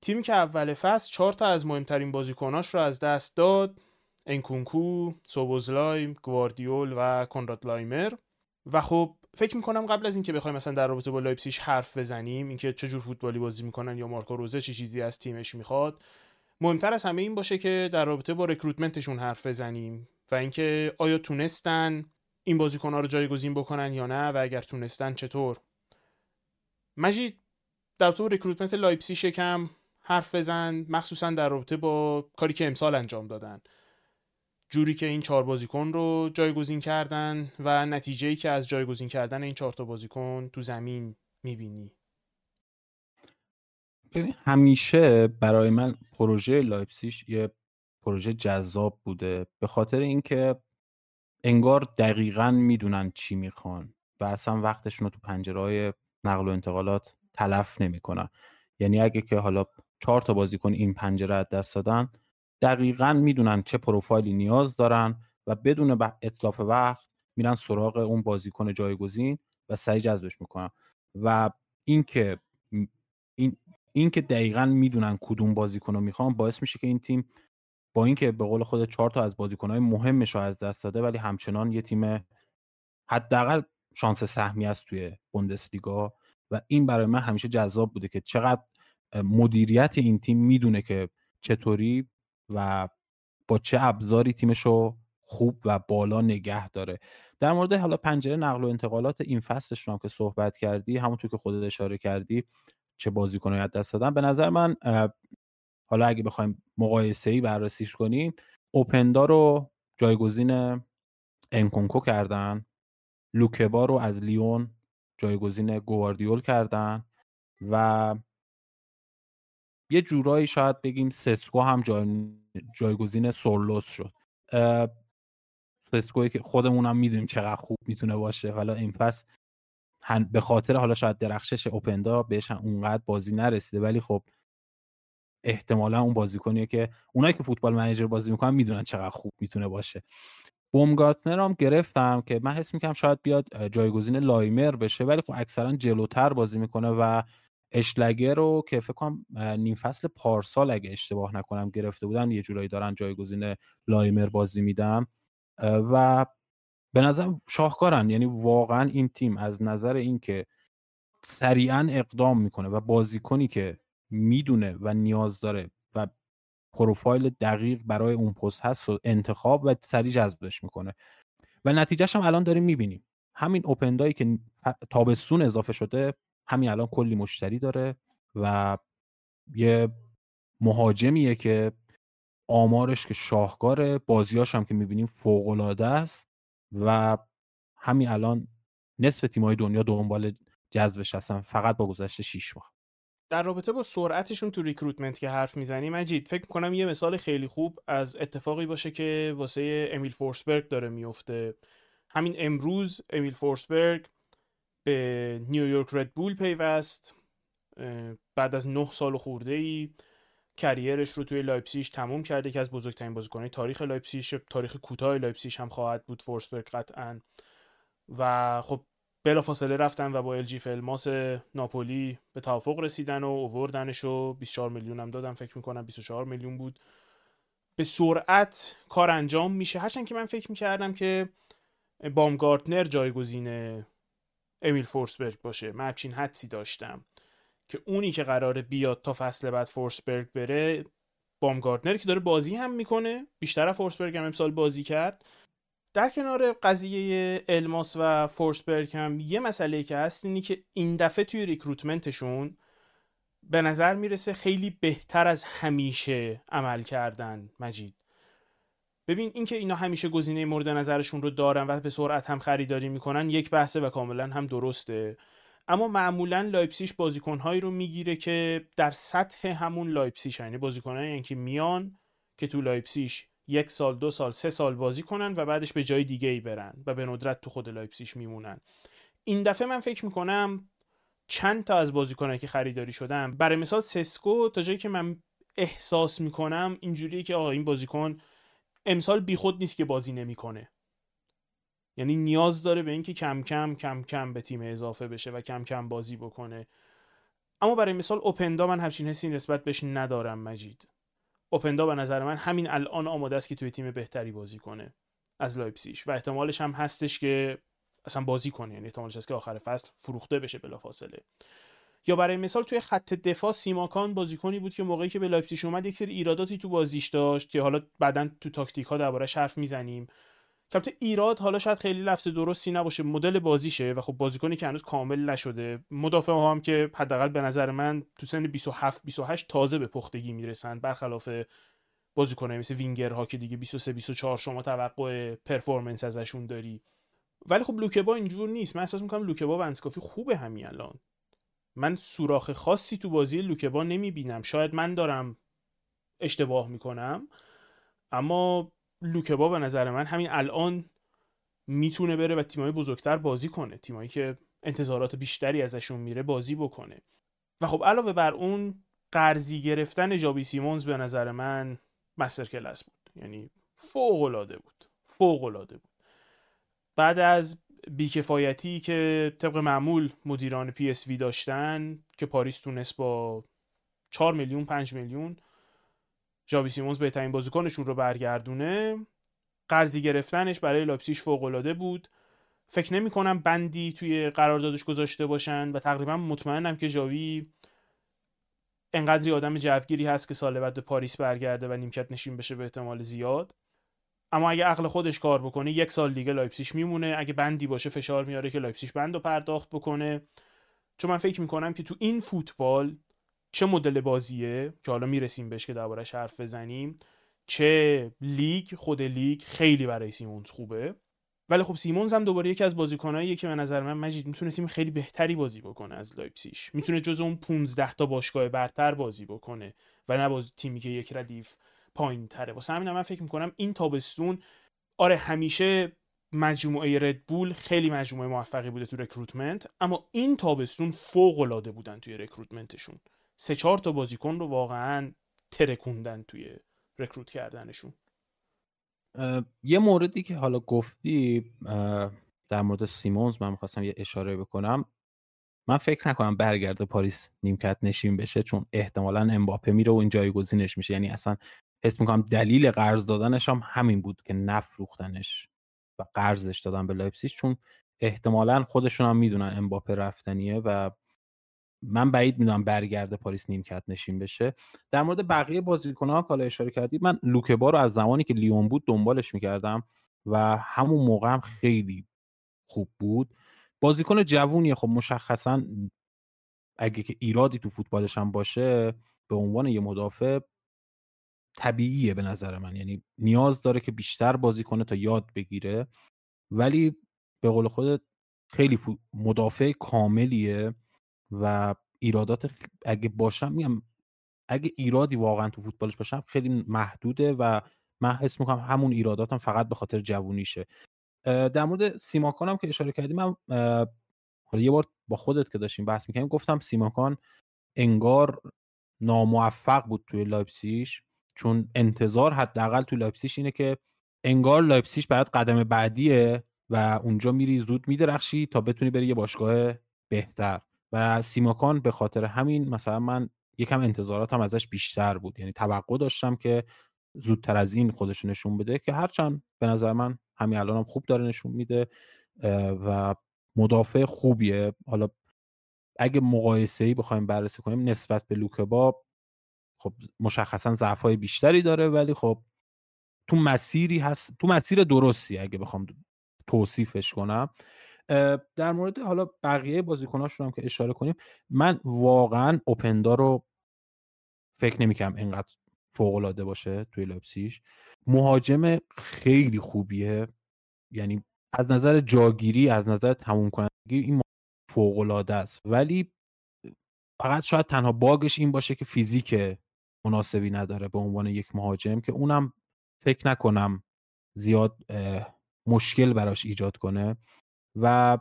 تیمی که اول فصل چهار تا از مهمترین بازیکناش رو از دست داد. انکونکو، سوبوسلای، گواردیول و کنراد لایمر. و خب فکر می‌کنم قبل از اینکه بخوایم مثلا در رابطه با لایپسیش حرف بزنیم اینکه چه جور فوتبالی بازی می‌کنن یا مارکو روزه چه چیزی از تیمش می‌خواد مهمتر از همه این باشه که در رابطه با recruitment شون حرف بزنیم و اینکه آیا تونستن این بازیکنها رو جایگزین بکنن یا نه و اگر تونستن چطور. مجید در تو recruitment لایپسیش یکم حرف بزن مخصوصا در رابطه با کاری که امسال انجام دادن. جوری که این چهار بازیکن رو جایگزین کردن و نتیجه‌ای که از جایگزین کردن این چهار تا بازیکن تو زمین می‌بینی. همیشه برای من پروژه لایپسیش یه پروژه جذاب بوده به خاطر اینکه انگار دقیقا می‌دونن چی می‌خوان و اصلا وقتشون رو تو پنجره های نقل و انتقالات تلف نمی‌کنن. یعنی اگه که حالا چهار تا بازیکن این پنجره از دست دادن دقیقا می‌دونن چه پروفایلی نیاز دارن و بدون اطلاف وقت میرن سراغ اون بازیکن جایگزین و سعی جذبش می‌کنن. و اینکه این اینکه دقیقا می‌دونن کدوم بازیکن رو می‌خوان باعث میشه که این تیم با اینکه به قول خود چهار تا از بازیکنهای مهمش رو از دست داده ولی همچنان یه تیم حداقل شانس سهمی است توی بوندسلیگا و این برای من همیشه جذاب بوده که چقدر مدیریت این تیم می‌دونه که چطوری و با چه ابزاری تیمش رو خوب و بالا نگه داره. در مورد حالا پنجره نقل و انتقالات این فصلش هم که صحبت کردی همونطور که خودت اشاره کردی چه بازیکنایی از دست دادن. به نظر من حالا اگه بخوایم مقایسه ای بررسیش کنیم اوپندا رو جایگزین انکونکو کردن لوکبا رو از لیون جایگزین گواردیول کردن و یه جورایی شاید بگیم سسکو هم جای... جایگزین سورلوس شد. سسکوی که خودمون هم می‌دونیم چقدر خوب می‌تونه باشه. حالا این فصل به خاطر حالا شاید درخشش اوپندا بهش اونقدر بازی نرسیده ولی خب احتمالا اون بازیکنیه که اونایی که فوتبال منیجر بازی می‌کنن می‌دونن چقدر خوب می‌تونه باشه. بومگارتنر هم گرفتم که من حس می‌کنم شاید بیاد جایگزین لایمر بشه ولی خب اکثرا جلوتر بازی می‌کنه و اشلگر رو که فکر کنم نیم فصل پارسال اگه اشتباه نکنم گرفته بودن یه جورایی دارن جایگزین لایمر بازی میدم و به نظر شاهکارن. یعنی واقعا این تیم از نظر اینکه سریعا اقدام می‌کنه و بازیکنی که می‌دونه و نیاز داره و پروفایل دقیق برای اون پست هست و انتخاب و سریع جذبش می‌کنه. و نتیجهش هم الان داریم می‌بینیم. همین اوپندایی که تابستون اضافه شده همین الان کلی مشتری داره و یه مهاجمیه که آمارش که شاهکاره. بازیاش هم که می‌بینیم فوق است. و همین الان نصف تیمای دنیا دنبال جذبش هستن فقط با گذشته 6 ماه. در رابطه با سرعتشون تو recruitment که حرف می‌زنیم مجید فکر کنم یه مثال خیلی خوب از اتفاقی باشه که واسه امیل فورسبرگ داره میفته همین امروز امیل فورسبرگ به نیویورک رد بول پیوست بعد از نه سال خورده ای career ش رو توی لایپسیش تموم کرده که از بزرگترین بازیکنهای تاریخ لایپسیش تاریخ کوتاه لایپسیش هم خواهد بود فورسبرگ قطعا. و خب بلافاصله رفتن و با الژی فلماس ناپولی به توافق رسیدن و اووردنش و 24 میلیون هم دادن فکر می‌کنم 24 میلیون بود. به سرعت کار انجام میشه. هرچند که من فکر می‌کردم که بامگارتنر جایگزین امیل فورسبرگ باشه. من همچین حدسی داشتم. که اونی که قراره بیاد تا فصل بعد فورسبرگ بره بامگارتنر که داره بازی هم می‌کنه بیشتر فورسبرگ هم امسال بازی کرد. در کنار قضیه الماس و فورسبرگ هم یه مسئله که هست اینی که این دفعه توی recruitment شون به نظر می‌رسه خیلی بهتر از همیشه عمل کردن مجید. ببین اینکه اینا همیشه گزینه مورد نظرشون رو دارن و به سرعت هم خریداری می‌کنن یک بحثه و کاملا هم درسته. اما معمولا لایپسیش بازیکنهایی رو می‌گیره که در سطح همون لایپسیش یعنی بازیکنهایی که میان که تو لایپسیش یک سال دو سال سه سال بازی کنن و بعدش به جای دیگه ای برن و به ندرت تو خود لایپسیش میمونن. این دفعه من فکر می‌کنم چند تا از بازیکنایی که خریداری شدن. برای مثال سسکو تا جایی که من احساس می‌کنم اینجوریه که آقا این بازیکن امسال بیخود نیست که بازی نمی‌کنه. یعنی نیاز داره به اینکه کم کم کم کم به تیم اضافه بشه و کم کم بازی بکنه. اما برای مثال اوپندا من همچین حسی نسبت بهش ندارم مجید. اوپندا به نظر من همین الان آماده است که توی تیم بهتری بازی کنه از لایپسیش و احتمالش هم هستش که اصلا بازی کنه. یعنی احتمالش هست که آخر فصل فروخته بشه بلافاصله. یا برای مثال توی خط دفاع سیماکان بازیکنی بود که موقعی که به لایپزیگ اومد یک سری ایراداتی تو بازیش داشت که حالا بعدا تو تاکتیک ها دربارهش حرف می‌زنیم. البته ایراد حالا شاید خیلی لفظ درستی نباشه مدل بازیشه و خب بازیکنی که هنوز کامل نشده. مدافع ها هم که حداقل به نظر من تو سن 27 28 تازه به پختگی می‌رسن برخلاف بازیکنای مثل وینگرها که دیگه 23 24 شما توقع پرفورمنس ازشون داری. ولی خب لوکبا اینجور نیست. من احساس می‌کنم لوکبا و انسکافی خوبه همین الان. من سوراخ خاصی تو بازی لوکبا نمی‌بینم. شاید من دارم اشتباه می‌کنم. اما لوکبا به نظر من همین الان می‌تونه بره و تیمای بزرگتر بازی کنه. تیمایی که انتظارات بیشتری ازشون میره بازی بکنه. و خب علاوه بر اون قرضی گرفتن جاوی سیمونز به نظر من masterclass بود. یعنی فوق العاده بود. فوق العاده بود. بعد از بیکفایتی که طبق معمول مدیران پی اس وی داشتن که پاریس تونست با 4 میلیون 5 میلیون جاوی سیمونز بهترین بازیکنشون رو برگردونه. قرضی گرفتنش برای لایپسیش فوق العاده بود. فکر نمی کنم بندی توی قراردادش گذاشته باشن و تقریبا مطمئنم که جاوی انقدری آدم جوگیری هست که سال بعد به پاریس برگرده و نیمکت نشین بشه به احتمال زیاد. اما اگه عقل خودش کار بکنه یک سال دیگه لایپسیش میمونه. اگه بندی باشه فشار میاره که لایپسیش بند رو پرداخت بکنه. چون من فکر می‌کنم که تو این فوتبال چه مدل بازیه که حالا می‌رسیم بهش که دربارش حرف بزنیم؟ چه لیگ خود لیگ خیلی برای سیمونز خوبه. ولی خب سیمونز هم دوباره یکی از بازیکناییه که به نظر من مجید می‌تونه تیم خیلی بهتری بازی بکنه از لایپسیش می‌تونه جز اون 15 تا باشگاه برتر بازی بکنه و نه باز تیمی که یک ردیف پایین تره واسه همین من فکر می‌کنم این تابستون آره همیشه مجموعه ردبول خیلی مجموعه موفقی بوده تو recruitment اما این تابستون فوق العاده بودن توی recruitment شون سه چهار تا بازیکن رو واقعا ترکوندن توی recruit کردنشون. یه موردی که حالا گفتی در مورد سیمونز من می‌خواستم یه اشاره بکنم. من فکر نکنم برگرده پاریس نیمکت نشین بشه چون احتمالا امباپه میره و این جایگزینش میشه. یعنی اصلا حس می‌کنم دلیل قرض دادنش هم همین بود که نفروختنش و قرضش دادن به لایپسیش چون احتمالا خودشون هم می‌دونن امباپه رفتنیه و من بعید می‌دونم برگرده پاریس نیمکت نشین بشه. در مورد بقیه بازیکن‌ها که اشاره کردید من لوکبا رو از زمانی که لیون بود دنبالش می‌کردم و همون موقع هم خیلی خوب بود. بازیکن جوونیه. خب مشخصا اگه که ایرادی تو فوتبالش هم باشه به عنوان یه مدافع طبیعیه به نظر من. یعنی نیاز داره که بیشتر بازی کنه تا یاد بگیره. ولی به قول خودت خیلی مدافع کاملیه. و ایرادات اگه باشم میگم اگه ایرادی واقعا تو فوتبالش باشم خیلی محدوده و من حس می‌کنم همون ایراداتم فقط به خاطر جوونیشه. در مورد سیماکان هم که اشاره کردیم من حالا یه بار با خودت که داشتیم بحث می‌کنیم گفتم سیماکان انگار ناموفق بود توی لایپسیش چون انتظار حداقل توی لایپسیش اینه که انگار لایپسیش برات قدم بعدیه و اونجا میری زود میدرخشی تا بتونی بری یه باشگاه بهتر. و سیماکان به خاطر همین مثلا من یکم انتظاراتم ازش بیشتر بود. یعنی توقع داشتم که زودتر از این خودش نشون بده که هرچند به نظر من همین الانم خوب داره نشون میده و مدافع خوبیه. حالا اگه مقایسه ای بخوایم بررسی کنیم نسبت به لوکبا خب مشخصا ضعف های بیشتری داره ولی خب تو مسیری هست تو مسیر درستی اگه بخوام توصیفش کنم. در مورد حالا بقیه بازیکناشون هم که اشاره کنیم من واقعا اوپندا رو فکر نمی‌کنم اینقدر فوق العاده باشه توی لایپزیگ. مهاجم خیلی خوبیه. یعنی از نظر جاگیری از نظر تموم کنندگی این فوق العاده است. ولی فقط شاید تنها bug ش این باشه که فیزیک مناسبی نداره به عنوان یک مهاجم که اونم فکر نکنم زیاد مشکل براش ایجاد کنه. و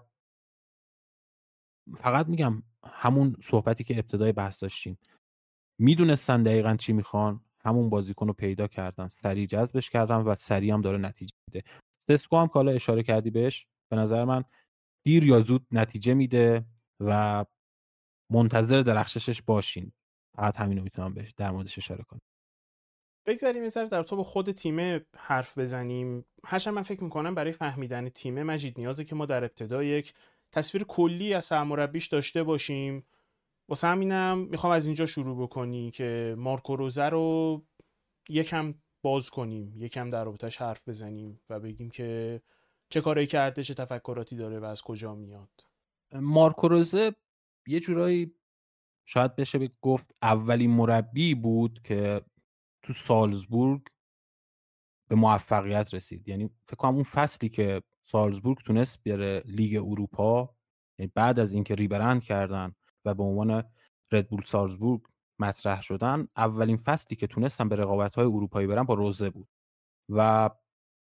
فقط میگم همون صحبتی که ابتدای بحث داشتیم. می‌دونستن دقیقا چی می‌خوان همون بازیکن رو پیدا کردن سریع جذبش کردن و سریع هم داره نتیجه میده. سسکو هم که اشاره کردی بهش به نظر من دیر یا زود نتیجه میده و منتظر درخششش باشین. فقط همین رو می‌تونم بهش در موردش اشاره کنم. بگذاریم یه در تو خود تیم حرف بزنیم. هرچند من فکر می‌کنم برای فهمیدن تیم مجید نیازه که ما در ابتدا یک تصویر کلی از سرمربیش داشته باشیم. واسه همینم می‌خوام از اینجا شروع بکنی که مارکو روزه رو یکم باز کنیم یکم در رابطش حرف بزنیم و بگیم که چه کاری کرده چه تفکراتی داره و از کجا میاد. مارکو روزه یه جورایی شاید بشه گفت اولین مربی بود که تو سالزبورگ به موفقیت رسید. یعنی فکر کنم اون فصلی که سالزبورگ تونست بره لیگ اروپا یعنی بعد از اینکه ریبرند کردن و به عنوان ردبول سالزبورگ مطرح شدن اولین فصلی که تونستن به رقابت های اروپایی برن با روزه بود. و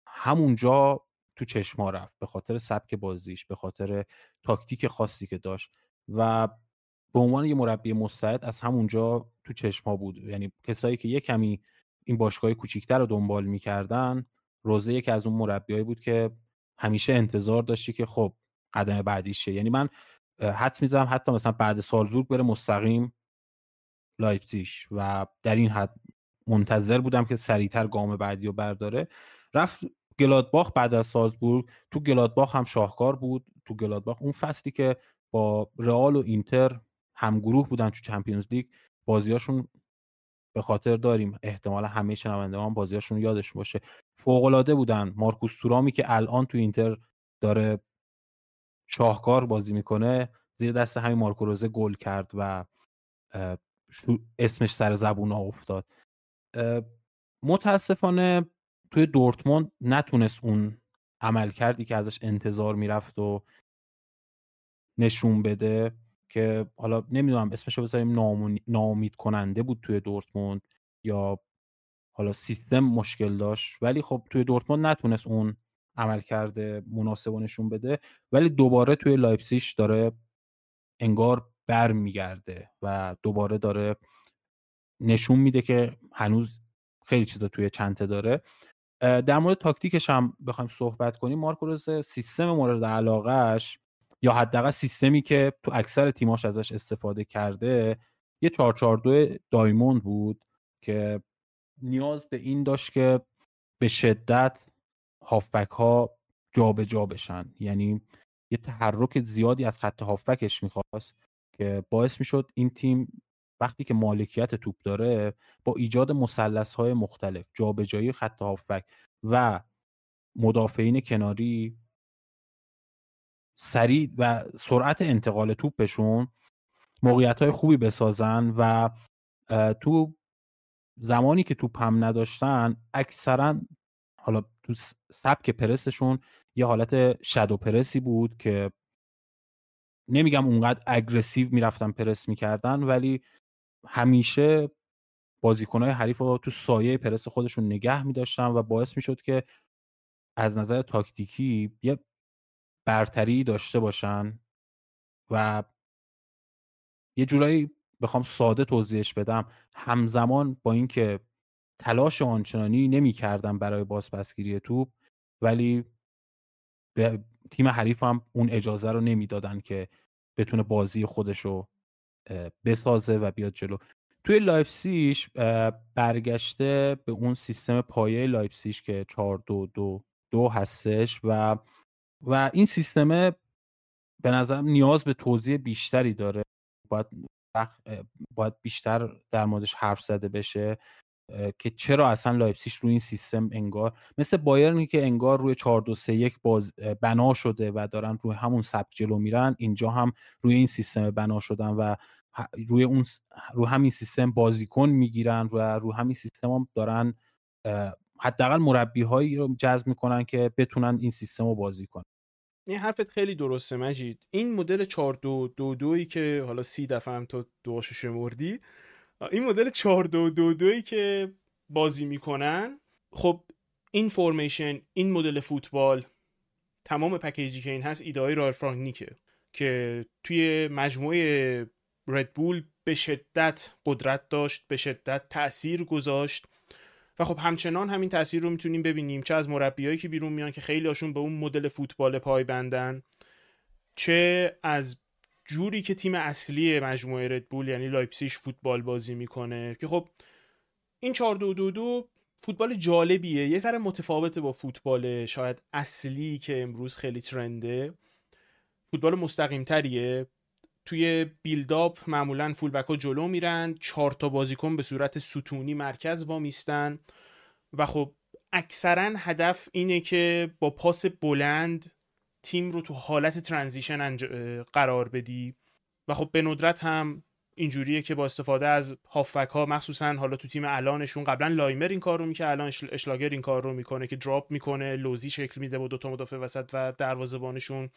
همونجا تو چشما رفت به خاطر سبک بازیش به خاطر تاکتیک خاصی که داشت. و به عنوان یه مربی مستعد از همونجا تو چشما بود. یعنی کسایی که یه کمی این باشگاه کوچیکتر رو دنبال می‌کردن روزه یکی از اون مربیایی بود که همیشه انتظار داشتی که خب قدم بعدیشه یعنی من حد می‌زنم حتی مثلا بعد سالزبورگ بره مستقیم لایپزیش و در این حد منتظر بودم که سریعتر گام بعدی رو برداره. رفت گلادباخ بعد از سالزبورگ. تو گلادباخ هم شاهکار بود. تو گلادباخ اون فصلی که با رئال و اینتر همگروه بودن تو Champions League بازیاشون به خاطر داریم احتمالا همه شنوندگان بازیاشون یادش باشه. فوق العاده بودن. مارکوس تورامی که الان تو اینتر داره شاهکار بازی می‌کنه زیر دست همین مارکو روزه گل کرد و اسمش سر زبون ها افتاد. متاسفانه توی دورتموند نتونست اون عمل کردی که ازش انتظار می‌رفت و نشون بده که حالا نمی‌دونم اسمشو بذاریم ناامید کننده بود توی دورتموند یا حالا سیستم مشکل داشت. ولی خب توی دورتموند نتونست اون عمل کرده مناسب نشون بده. ولی دوباره توی لایپسیش داره انگار بر میگرده و دوباره داره نشون میده که هنوز خیلی چیزا توی چنته داره. در مورد تاکتیکش هم بخوایم صحبت کنیم. مارکو روز سیستم مورد علاقهش یا حداقل سیستمی که تو اکثر تیماش ازش استفاده کرده یه 442 دایموند بود که نیاز به این داشت که به شدت هافبک ها جابجا بشن. یعنی یه تحرک زیادی از خط هافبکش می‌خواست که باعث می‌شد این تیم وقتی که مالکیت توپ داره با ایجاد مثلث های مختلف جابجایی خط هافبک و مدافعین کناری سریع و سرعت انتقال توپشون موقعیت های خوبی بسازن و تو زمانی که توپ هم نداشتن اکثرا حالا تو سبک پرسشون یه حالت شدو پرسی بود که نمیگم اونقدر اگرسیو می‌رفتن پرس می‌کردن ولی همیشه بازیکنهای حریف رو تو سایه پرس خودشون نگه میداشتن و باعث می‌شد که از نظر تاکتیکی یه برتری داشته باشن و یه جورایی بخوام ساده توضیحش بدم. همزمان با اینکه تلاش آنچنانی نمی‌کردن برای بازپسگیری توپ ولی به تیم حریف هم اون اجازه رو نمی‌دادن که بتونه بازی خودش رو بسازه و بیاد جلو. توی لایپسیش برگشته به اون سیستم پایه لایپسیش که 4 2 2 دو هستش و و این سیستم به نظر نیاز به توضیح بیشتری داره. باید باید بیشتر در موردش حرف زده بشه که چرا اصلا لایپسیش روی این سیستم انگار مثل بایرنی که انگار روی 4 2 3 1 باز بنا شده و دارن روی همون سبک جلو میرن اینجا هم روی این سیستم بنا شدن و روی اون رو همین سیستم بازیکن می‌گیرن و رو همین سیستم هم دارن حداقل مربی هایی رو جذب می‌کنن که بتونن این سیستم رو بازی کنن. این حرفت خیلی درسته مجید. این مدل 4 2 2 2 که حالا سی دفعه هم تو دواشو شمردی این مدل 4 2 2 2 که بازی می‌کنن خب این فرمیشن این مدل فوتبال تمام پکیجی که این هست ایده های رایل فرانک که توی مجموعه ردبول به شدت قدرت داشت به شدت تاثیر گذاشت. و خب همچنان همین تاثیر رو می‌تونیم ببینیم چه از مربیایی که بیرون میان که خیلی هاشون به اون مدل فوتبال پای بندن چه از جوری که تیم اصلی مجموعه ردبول یعنی لایپسیش فوتبال بازی می‌کنه که خب این 4 2 2 2 فوتبال جالبیه. یه ذره متفاوته با فوتبال شاید اصلی که امروز خیلی ترنده. فوتبال مستقیم تریه توی بیلداپ معمولا فولبک ها جلو میرن چهار تا بازیکن به صورت ستونی مرکز وامیستن و خب اکثرا هدف اینه که با پاس بلند تیم رو تو حالت transition قرار بدی و خب به ندرت هم اینجوریه که با استفاده از هافبک ها مخصوصا حالا تو تیم الانشون قبلا لایمر این کار رو می‌کنه الان اشلاگر این کار رو می‌کنه که drop می‌کنه لوزی شکل میده با دوتا مدافع وسط و دروازه‌بانشون.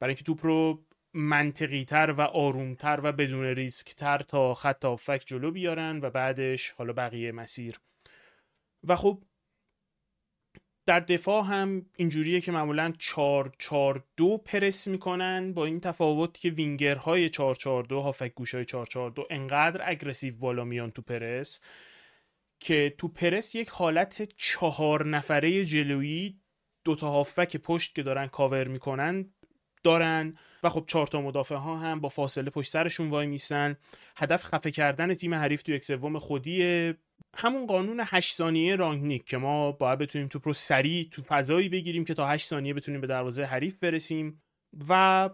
برای اینکه توپ رو منطقی تر و آرومتر و بدون ریسک تر تا خط هافبک جلو بیارن و بعدش حالا بقیه مسیر. و خب در دفاع هم اینجوریه که معمولا 4 4 2 پرس می‌کنن با این تفاوت که وینگرهای 4 4 2 هافبک گوشای 4 4 2 انقدر aggressive بالا میان تو پرس که تو پرس یک حالت چهار نفره جلویی دوتا هافبک پشت که دارن کاور می‌کنن دارن و خب چهار تا مدافع ها هم با فاصله پشت سرشون وای میسن هدف خفه کردن تیم حریف تو یک سوم خودیه همون قانون 8 ثانیه رانگنیک که ما باید بتونیم توپ رو سریع تو فضایی بگیریم که تا 8 ثانیه بتونیم به دروازه حریف برسیم. و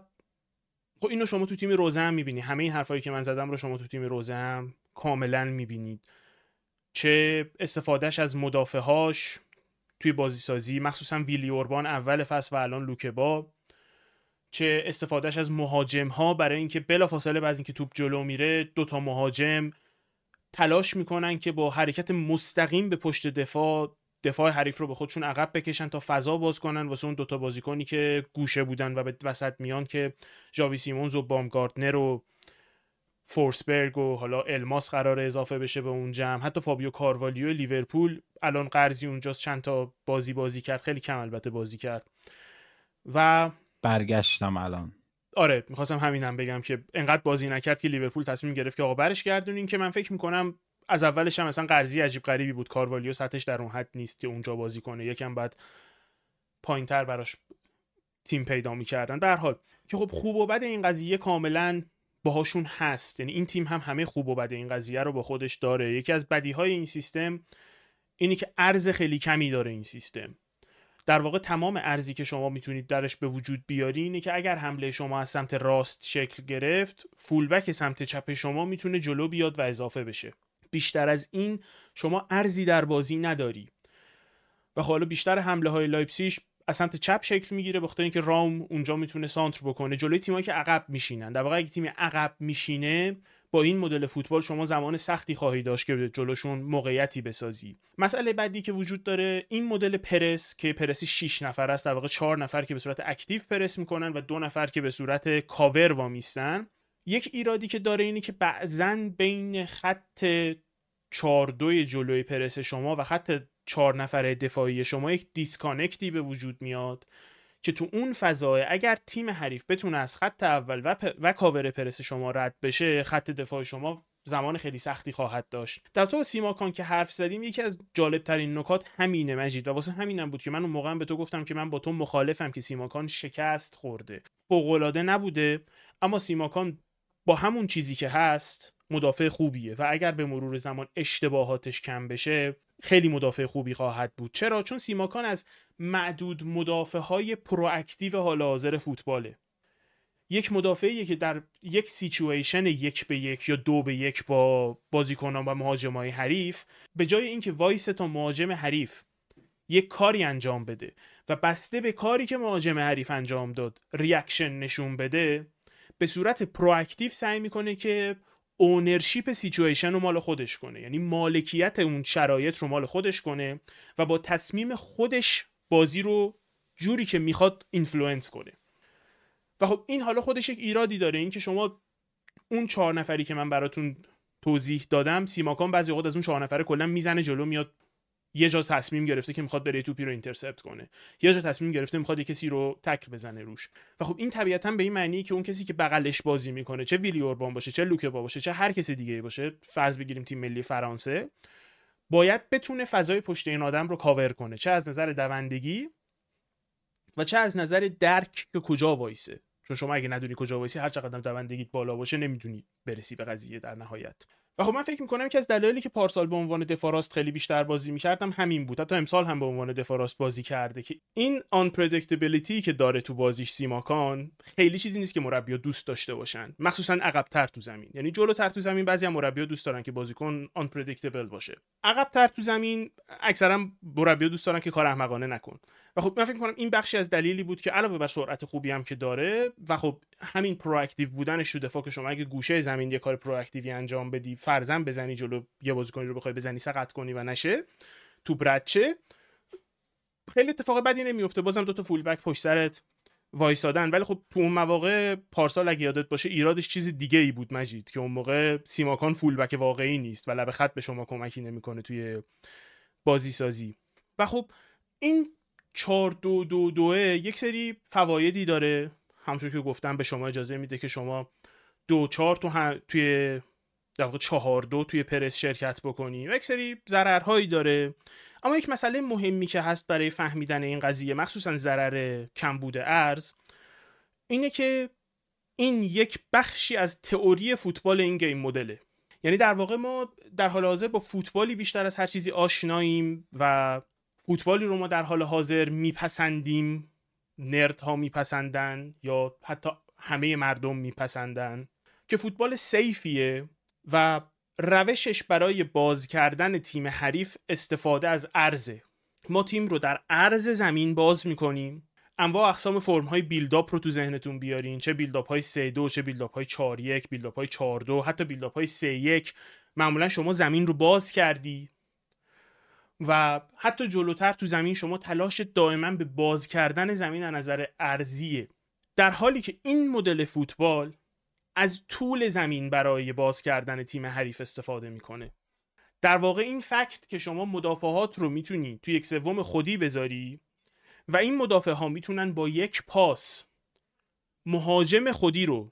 خب اینو شما تو تیم روزه هم می‌بینی. همه این حرفایی که من زدم رو شما تو تیم روزه هم کاملا می‌بینید. چه استفادهش از مدافعهاش توی بازی سازی مخصوصا ویلی اوربان اول فصل و الان لوکبا. چه استفادهش از مهاجم ها برای اینکه بلافاصله بعد اینکه توپ جلو میره دوتا مهاجم تلاش می‌کنن که با حرکت مستقیم به پشت دفاع دفاع حریف رو به خودشون عقب بکشن تا فضا باز کنن. واسه اون دوتا بازیکنی که گوشه بودن و به وسط میان که جاوی سیمونز و بامگاردنر و فورسبرگ و حالا الماس قرار اضافه بشه به اون جمع. حتی فابیو کاروالیو لیورپول الان قرضی اونجاست چند تا بازی بازی کرد. خیلی کم البته بازی کرد. و برگشتم الان. آره می‌خواستم همینم بگم که انقدر بازی نکرد که لیورپول تصمیم گرفت که آقا برش گردونین که من فکر می‌کنم از اولش هم مثلا قرضی عجیب غریبی بود. کاروالیو سطحش در اون حد نیست که اونجا بازی کنه. یکم بعد پایینتر براش تیم پیدا می‌کردن. به حال که خب خوب و بد این قضیه کاملا باهاشون هست. یعنی این تیم هم همه خوب و بد این قضیه رو با خودش داره. یکی از بدی های این سیستم اینی که ارز خیلی کمی داره این سیستم. در واقع تمام ارزی که شما می‌تونید درش به وجود بیاری اینه که اگر حمله شما از سمت راست شکل گرفت فولبک سمت چپ شما می‌تونه جلو بیاد و اضافه بشه. بیشتر از این شما ارزی در بازی نداری. و حالا بیشتر حمله های لایپسیش از سمت چپ شکل می‌گیره بخاطر اینکه رام اونجا می‌تونه سانتر بکنه. جلوی تیمایی که عقب میشینن. در واقع اگه تیم عقب میشینه با این مدل فوتبال شما زمان سختی خواهی داشت که جلوشون موقعیتی بسازی. مسئله بعدی که وجود داره این مدل پرس که پرسی 6 نفر است در واقع 4 نفر که به صورت active پرس می‌کنن و دو نفر که به صورت کاور وامیستن. یک ایرادی که داره اینه که بعضا بین خط 4 2 جلوی پرس شما و خط 4 نفر دفاعی شما یک disconnect ی به وجود میاد. که تو اون فضای اگر تیم حریف بتونه از خط اول و, و کاور پرس شما رد بشه خط دفاع شما زمان خیلی سختی خواهد داشت. در تو سیماکان که حرف زدیم یکی از جالب ترین نکات همینه مجید و واسه همینم بود که من اون موقع به تو گفتم که من با تو مخالفم که سیماکان شکست خورده. فوقالعاده نبوده اما سیماکان با همون چیزی که هست مدافع خوبیه و اگر به مرور زمان اشتباهاتش کم بشه خیلی مدافع خوبی خواهد بود. چرا؟ چون سیماکان از معدود مدافع های proactive حال حاضر فوتباله. یک مدافعی که در یک سیچویشن یک به یک یا دو به یک با بازیکنان و مهاجمای حریف به جای اینکه وایسه تا مهاجم حریف یک کاری انجام بده و بسته به کاری که مهاجم حریف انجام داد reaction نشون بده به صورت proactive سعی می‌کنه که ownership situation رو مال خودش کنه. یعنی مالکیت اون شرایط رو مال خودش کنه و با تصمیم خودش بازی رو جوری که می‌خواد influence کنه. و خب این حالا خودش یک ایرادی داره. اینکه شما اون چهار نفری که من براتون توضیح دادم سیماکان بعضی اوقات از اون چهار نفره کلا می‌زنه جلو میاد یه جا تصمیم گرفته که می‌خواد بره توپی رو intercept کنه. یه جا تصمیم گرفته می‌خواد یه کسی رو تکل بزنه روش. و خب این طبیعتا به این معنی که اون کسی که بغلش بازی می‌کنه چه ویلی اوربان باشه چه لوکبا باشه چه هر کسی دیگه باشه فرض بگیریم تیم ملی فرانسه باید بتونه فضای پشت این آدم رو کاور کنه. چه از نظر دوندگی و چه از نظر درک که کجا وایسه. چون شما اگه ندونی کجا وایسی هر چقدر دوندگیت بالا باشه نمی‌تونی برسی به قضیه در نهایت. و خب من فکر می‌کنم که از دلایلی که پارسال به عنوان دفاع راست خیلی بیشتر بازی می‌کرد همین بود. حتی امسال هم به عنوان دفاع راست بازی کرده که این آن که داره تو بازیش سیماکان خیلی چیزی نیست که مربیا دوست داشته باشن. مخصوصا عقبتر تو زمین. یعنی جلوتر تو زمین بعضی هم مربیا دوست دارن که بازیکن آن باشه. عقبتر تو زمین اکثرا مربیا دوست دارن که کار احمقانه نکن. و خب من فکر کنم این بخشی از دلیلی بود که علاوه بر سرعت خوبی هم که داره و خب همین proactive بودنش تو دفاع که شما. اگه گوشه زمین یه کار proactive ی انجام بدی فرضا بزنی جلو یه بازیکنی رو بخوای بزنی سقط کنی و نشه تو برچه خیلی اتفاق بدی نمیفته بازم دو تا full back پشت سرت وایسادن. ولی خب تو اون مواقع پارسال اگه یادت باشه ایرادش چیز دیگه ای بود مجید که اون موقع سیماکان full back واقعی نیست و لب خط به شما کمکی نمی‌کنه توی بازی سازی و خب این 4 دو دو دوه یک سری فوایدی داره. همونطور که گفتم به شما اجازه میده که شما دو چهار تو هم توی در واقع چهار دو توی پرس شرکت بکنی. و یک سری ضررهایی داره. اما یک مسئله مهمی که هست برای فهمیدن این قضیه مخصوصا ضرر کمبود ارز اینه که این یک بخشی از تئوری فوتبال این گیم مدله. یعنی در واقع ما در حال حاضر با فوتبالی بیشتر از هر چیزی آشناییم و فوتبالی رو ما در حال حاضر میپسندیم. nerd ها میپسندن یا حتی همه مردم میپسندن که فوتبال سیفیه و روشش برای باز کردن تیم حریف استفاده از عرضه. ما تیم رو در عرض زمین باز می‌کنیم. انواع اقسام فرم های build-up رو تو ذهنتون بیارین. چه build-up های 3 2 چه build-up های 4 1 build-up های 4 2 حتی build-up های 3 1 معمولا شما زمین رو باز کردی. و حتی جلوتر تو زمین شما تلاش دائما به باز کردن زمین از نظر ارزیه. در حالی که این مدل فوتبال از طول زمین برای باز کردن تیم حریف استفاده می‌کنه. در واقع این فکت که شما مدافعات رو می‌تونی تو یک سوم خودی بذاری و این مدافع ها می‌تونن با یک پاس مهاجم خودی رو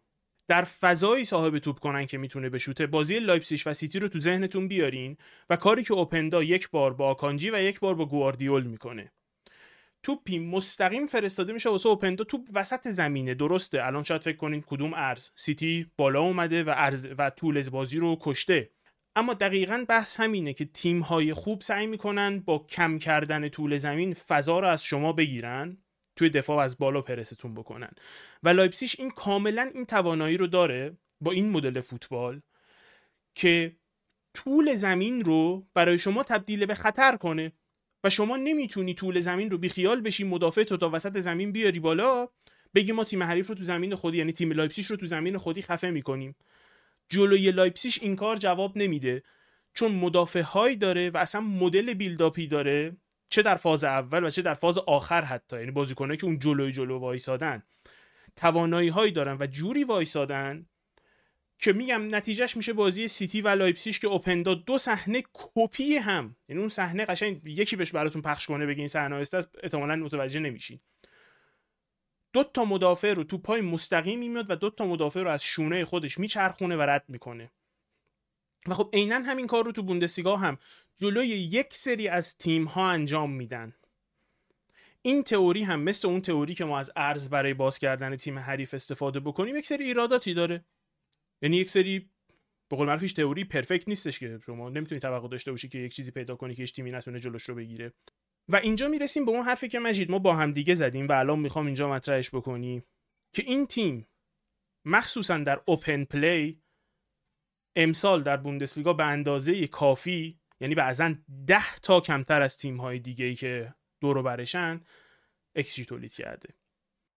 در فضایی صاحب توپ کنن که می‌تونه بشوته بازی لایپسیش و سیتی رو تو ذهنتون بیارین و کاری که اوپندا یک بار با آکانجی و یک بار با گواردیول می‌کنه. توپی مستقیم فرستاده میشه واسه اوپندا. توپ وسط زمینه درسته. الان شاید فکر کنین کدوم عرض سیتی بالا اومده و عرض و طول بازی رو کشته. اما دقیقا بحث همینه که تیم های خوب سعی می‌کنن با کم کردن طول زمین فضا رو از شما بگیرن. توی دفاع از بالا پرستون بکنن. و لایپسیش این کاملا این توانایی رو داره با این مدل فوتبال که طول زمین رو برای شما تبدیل به خطر کنه و شما نمی‌تونی طول زمین رو بیخیال بشی مدافع تو تا وسط زمین بیاری بالا بگی ما تیم حریف رو تو زمین خودی یعنی تیم لایپسیش رو تو زمین خودی خفه می‌کنیم. جلوی لایپسیش این کار جواب نمیده چون مدافع هایی داره و اصلا مدل build-up ی داره چه در فاز اول و چه در فاز آخر حتی. یعنی بازیکنایی که اون جلوی جلو وایسادن. توانایی هایی دارن و جوری وایسادن که میگم نتیجهش میشه بازی سیتی و لایپسیش که اوپندا دو صحنه کپی هم. یعنی اون صحنه قشنگ یکی بهش براتون پخش کنه بگین صحنه است احتمالاً متوجه نمیشین. دو تا مدافع رو تو پای مستقیم میاد و دو تا مدافع رو از شونه خودش میچرخونه و رد می‌کنه. و خب عینا همین کار رو تو بوندسلیگا هم جلوی یک سری از تیم ها انجام میدن. این تئوری هم مثل اون تئوری که ما از ارز برای باز کردن تیم حریف استفاده بکنیم یک سری ایراداتی داره. یعنی یک سری به قول معروف تئوری پرفکت نیستش که شما نمی‌تونی توقع داشته باشی که یک چیزی پیدا کنی که هیچ تیمی نتونه جلوش رو بگیره. و اینجا می‌رسیم به اون حرفی که مجید ما با هم دیگه زدیم و الان می‌خوام اینجا مطرحش بکنیم که این تیم مخصوصا در open play امسال در بوندسلیگا به اندازه کافی یعنی بعضا ده تا کمتر از تیم های دیگه ای که دورو برشن اکسجی تولید کرده.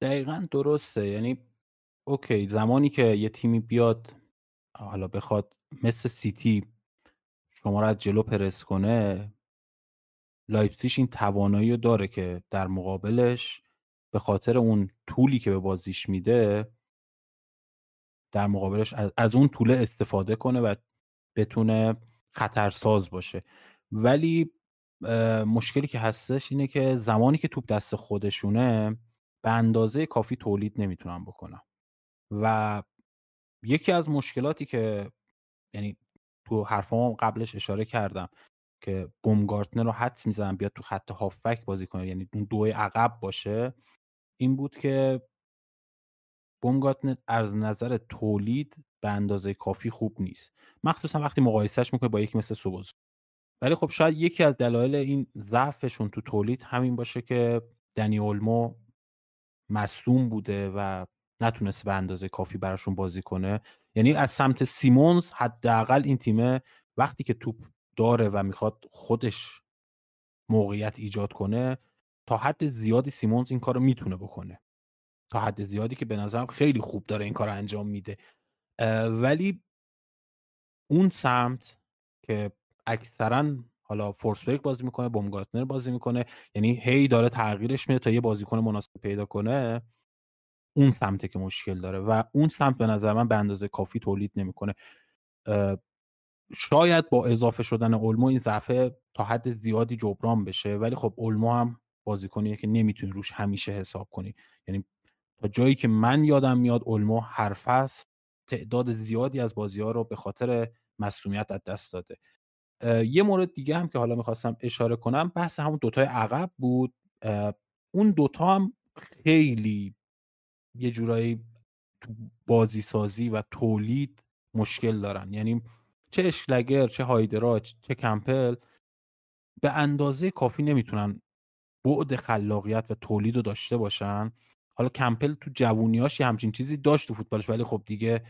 دقیقا درسته. یعنی اوکی زمانی که یه تیمی بیاد حالا بخواد مثل سیتی شما رو از جلو پرس کنه لایپسیش این توانایی رو داره که در مقابلش به خاطر اون طولی که به بازیش میده در مقابلش از اون طوله استفاده کنه و بتونه خطرساز باشه. ولی مشکلی که هستش اینه که زمانی که توپ دست خودشونه به اندازه کافی تولید نمی‌تونن بکنن. و یکی از مشکلاتی که یعنی تو حرفام قبلش اشاره کردم که بومگارتنر رو حدس می‌زنم بیاد تو خط هافبک بازی کنه یعنی اون دوی عقب باشه این بود که بومگارتنر از نظر تولید به اندازه کافی خوب نیست. مخصوصا وقتی مقایسهش می‌کنه با یکی مثل سوبوز. ولی خب شاید یکی از دلایل این ضعفشون تو تولید همین باشه که دنی اولمو مصوم بوده و نتونست به اندازه کافی براشون بازی کنه. یعنی از سمت سیمونز حداقل این تیمه وقتی که توپ داره و می‌خواد خودش موقعیت ایجاد کنه تا حد زیادی سیمونز این کار رو می‌تونه بکنه. تا حد زیادی که به نظرم خیلی خوب داره این کار انجام میده. ولی اون سمت که اکثرا حالا فورسبرگ بازی می‌کنه بومگارتنر بازی می‌کنه یعنی هی داره تغییرش میده تا یه بازیکن مناسب پیدا کنه اون سمته که مشکل داره و اون سمت به نظر من به اندازه کافی تولید نمی‌کنه. شاید با اضافه شدن اولمو این ضعفه تا حد زیادی جبران بشه ولی خب اولمو هم بازیکنیه که نمی‌تونی روش همیشه حساب کنی. یعنی جایی که من یادم میاد اولمو هر فصل تعداد زیادی از بازی ها رو به خاطر مسئولیت از دست داده. یه مورد دیگه هم که حالا می‌خواستم اشاره کنم بحث همون دوتای عقب بود. اون دوتا هم خیلی یه جورایی بازی سازی و تولید مشکل دارن. یعنی چه اشلگر چه هایدراچ چه کمپل به اندازه کافی نمی‌تونن بعد خلاقیت و تولید رو داشته باشن. حالا کمپل تو جوونیاش یه همچین چیزی داشت تو فوتبالش ولی خب دیگه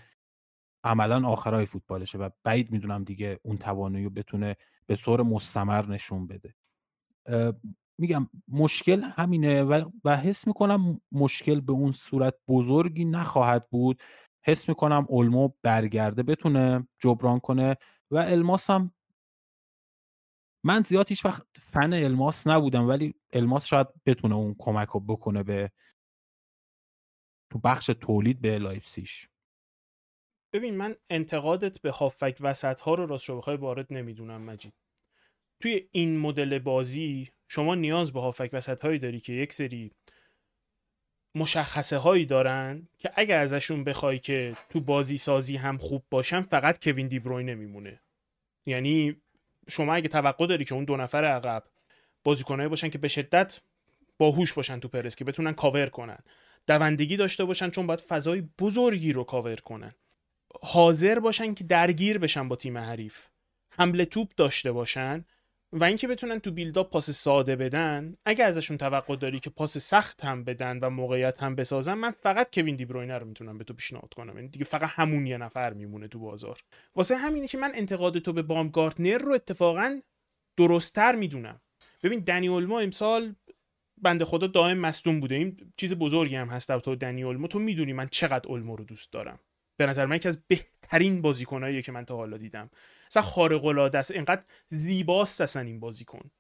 عملا آخرای فوتبالشه و بعید می‌دونم دیگه اون توانایی رو بتونه به طور مستمر نشون بده. میگم مشکل همینه و, حس می‌کنم مشکل به اون صورت بزرگی نخواهد بود. حس می‌کنم اولمو برگرده بتونه جبران کنه و الماس هم من زیاد هیچ وقت فن الماس نبودم ولی الماس شاید بتونه اون کمک رو بکنه به تو بخش تولید به لایپسیش ببین من انتقادت به هافک وسط ها رو راست رو بخوای وارد نمی‌دونم مجید. توی این مدل بازی شما نیاز به هافک وسط هایی داری که یک سری مشخصه هایی دارن که اگر ازشون بخوای که تو بازی سازی هم خوب باشن فقط کوین دیبروی نمیمونه. یعنی شما اگه توقع داری که اون دو نفر عقب بازیکنایی باشن که به شدت باهوش باشن تو پرس که بتونن کاور کنن. دوندگی داشته باشن چون باید فضای بزرگی رو کاور کنن. حاضر باشن که درگیر بشن با تیم حریف. حمله توپ داشته باشن و اینکه بتونن تو بیلدا پاس ساده بدن اگه ازشون توقع داری که پاس سخت هم بدن و موقعیت هم بسازن من فقط کوین دیبروینه رو می‌تونم به تو پیشنهاد کنم. یعنی دیگه فقط همون یه نفر میمونه تو بازار. واسه همینه که من انتقاد تو به بامگارتنر رو اتفاقا درستتر می‌دونم. ببین دنی اولمو امسال بنده خدا دائم مصدوم بوده. این چیز بزرگی هم هست تو دنی اولمو. تو می‌دونی من چقدر اولمو رو دوست دارم. به نظر من یکی از بهترین بازیکنایی که من تا حالا دیدم. اصلا خارق العاده است. اینقدر زیباست اصلا این بازیکن.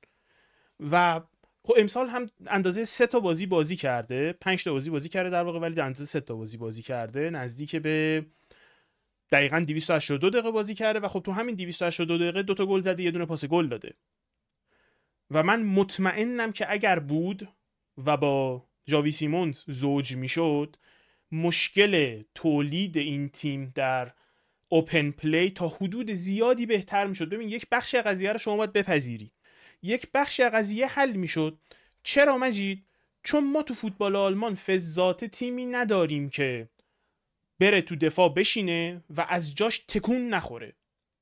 و خب امسال هم اندازه سه تا بازی بازی کرده. پنج تا بازی بازی کرده در واقع ولی اندازه سه تا بازی بازی کرده. نزدیک به دقیقا 282 دقیقه بازی کرده. و خب تو همین 282 دقیقه دو تا گل زده یه دونه پاس گل داده. و من مطمئنم که اگر بود و با جاوی سیمونز زوج می‌شد مشکل تولید این تیم در اوپن پلی تا حدود زیادی بهتر می‌شد. ببین یک بخش قضیه رو شما باید بپذیری. یک بخش قضیه حل می‌شد. چرا مجید؟ چون ما تو فوتبال آلمان فزات تیمی نداریم که بره تو دفاع بشینه و از جاش تکون نخوره.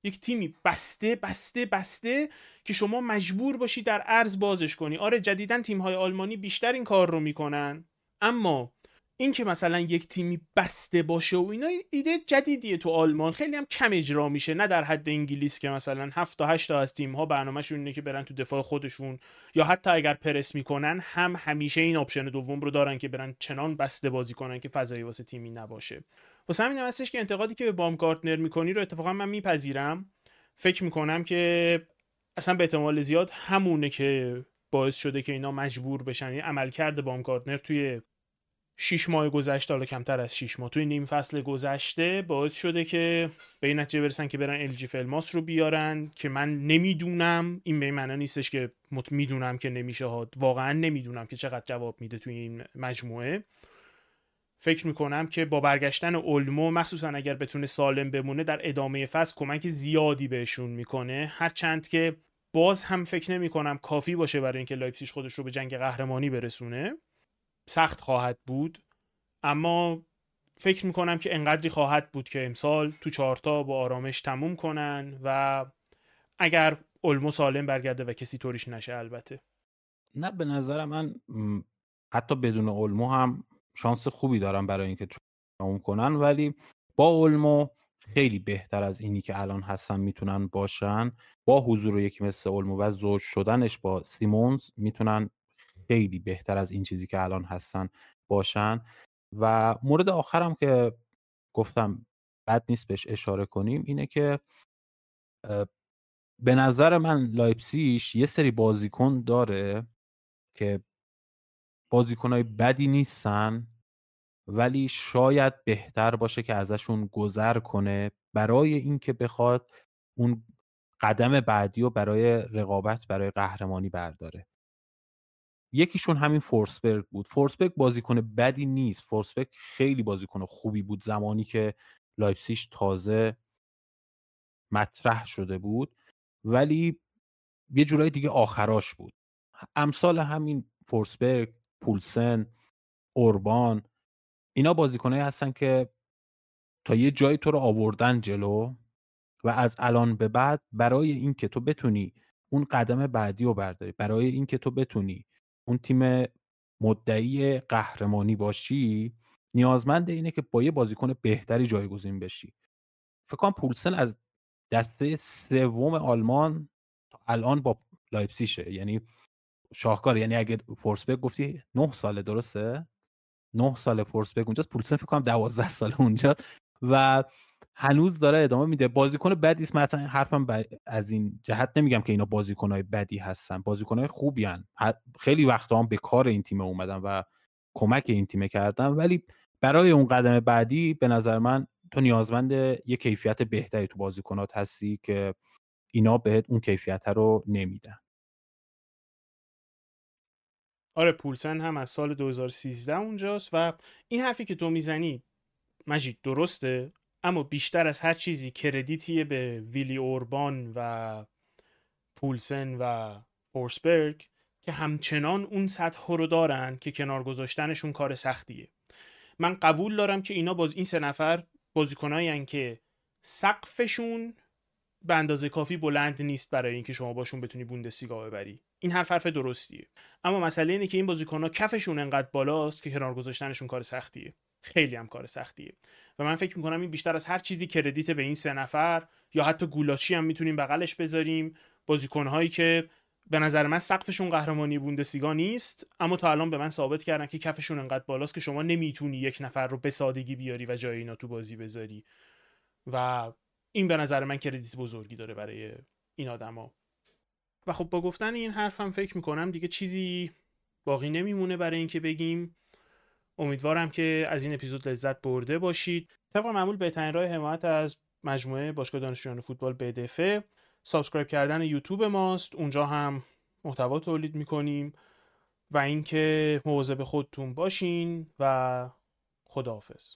یک تیمی بسته بسته بسته که شما مجبور باشی در ارز بازش کنی. آره جدیدا تیم های آلمانی بیشتر این کار رو می‌کنن. اما این که مثلا یک تیمی بسته باشه و اینا ایده جدیدیه تو آلمان. خیلی هم کم اجرا میشه. نه در حد انگلیس که مثلا 7 تا 8 تا از تیم ها برنامهشون اینه که برن تو دفاع خودشون. یا حتی اگر پرس می‌کنن هم همیشه این آپشن دوم رو دارن که برن چنان بسته بازی کنن که فضایی واسه تیمی نباشه. واسه همین هستش که انتقادی که به بامگارتنر می‌کنی رو اتفاقا من میپذیرم. فکر می‌کنم که اصلا به احتمال زیاد همونه که باعث شده که اینا مجبور بشن. یعنی عملکرد بامگارتنر توی شیش ماه گذشته حالا کمتر از شیش ماه توی نیم فصل گذشته باعث شده که به این نتیجه برسن که برن ال جی فلماس رو بیارن که من نمی‌دونم. این به معنی نیستش که می‌دونم که نمیشه ها واقعا نمی‌دونم که چقدر جواب میده توی این مجموعه. فکر می‌کنم که با برگشتن اولمو مخصوصا اگر بتونه سالم بمونه در ادامه فصل کمک زیادی بهشون می‌کنه. هرچند که باز هم فکر نمی کنم کافی باشه برای اینکه لایپسیش خودش رو به جنگ قهرمانی برسونه. سخت خواهد بود. اما فکر می‌کنم که انقدری خواهد بود که امسال تو چهارتا با آرامش تموم کنن و اگر اولمو سالم برگرده و کسی طوریش نشه البته. نه به نظر من حتی بدون اولمو هم شانس خوبی دارن برای اینکه تموم کنن. ولی با اولمو خیلی بهتر از اینی که الان هستن می‌تونن باشن با حضور یکی مثل اولمو و زوج شدنش با سیمونز می‌تونن خیلی بهتر از این چیزی که الان هستن باشن. و مورد آخرم که گفتم بد نیست بهش اشاره کنیم اینه که به نظر من لایپسیش یه سری بازیکن داره که بازیکنهای بدی نیستن. ولی شاید بهتر باشه که ازشون گذر کنه برای اینکه بخواد اون قدم بعدی و برای رقابت برای قهرمانی برداره. یکیشون همین فورسبرگ بود. فورسبرگ بازیکن بدی نیست. فورسبرگ خیلی بازیکن خوبی بود زمانی که لایپسیش تازه مطرح شده بود. ولی یه جورای دیگه آخراش بود. امثال همین فورسبرگ پولسن اوربان اینا بازیکنایی هستن که تا یه جایی تو رو آوردن جلو و از الان به بعد برای اینکه تو بتونی اون قدم بعدی رو برداری برای اینکه تو بتونی اون تیم مدعی قهرمانی باشی نیازمند اینه که با یه بازیکن بهتری جایگزین بشی. فکر کنم پولسن از دسته سوم آلمان تا الان با لایپسیشه یعنی شاهکار یعنی اگه فورسبک گفتی نه ساله درسته؟ نه سال فورسبک اونجاست پولسن فکر کنم دوازده سال اونجا و هنوز داره ادامه میده. بازیکن بدی است مثلا حرفم از این جهت نمیگم که اینا بازیکنهای بدی هستن. بازیکنهای خوبی هن. خیلی وقتا هم به کار این تیم اومدن و کمک این تیم کردن. ولی برای اون قدم بعدی به نظر من تو نیازمند یه کیفیت بهتری تو بازیکنات هستی که اینا بهت اون کیفیت رو نمیدن. آره پولسن هم از سال 2013 اونجاست و این حرفی که تو می‌زنی مجید درسته اما بیشتر از هر چیزی کردیتیه به ویلی اوربان و پولسن و فورسبرگ که همچنان اون سطح رو دارن که کنار گذاشتنشون کار سختیه. من قبول دارم که اینا باز این سه نفر بازیکنایی که سقفشون به اندازه کافی بلند نیست برای اینکه شما باشون بتونی بوندسلیگا ببری. این حرف حرف درستیه. اما مسئله اینه که این بازیکن‌ها کفشون انقدر بالاست که کنار گذاشتنشون کار سختیه. خیلی هم کار سختیه. و من فکر می‌کنم این بیشتر از هر چیزی کردیت به این سه نفر یا حتی گولاچی هم می‌تونیم بغلش بذاریم. بازیکنهایی که به نظر من سقفشون قهرمانی بوندسلیگا نیست اما تا الان به من ثابت کردن که کفشون انقدر بالاست که شما نمی‌تونی یک نفر رو به سادگی بیاری و جای اینا تو بازی بذاری. و این به نظر من credit بزرگی داره برای این آدما. و خب با گفتن این حرفم فکر می‌کنم دیگه چیزی باقی نمیمونه برای اینکه بگیم. امیدوارم که از این اپیزود لذت برده باشید. طبق معمول بهترین راه حمایت از مجموعه باشگاه دانشجویان فوتبال بدفه subscribe کردن یوتیوب ماست. اونجا هم محتوا تولید می‌کنیم. و اینکه مواظب خودتون باشین و خداحافظ.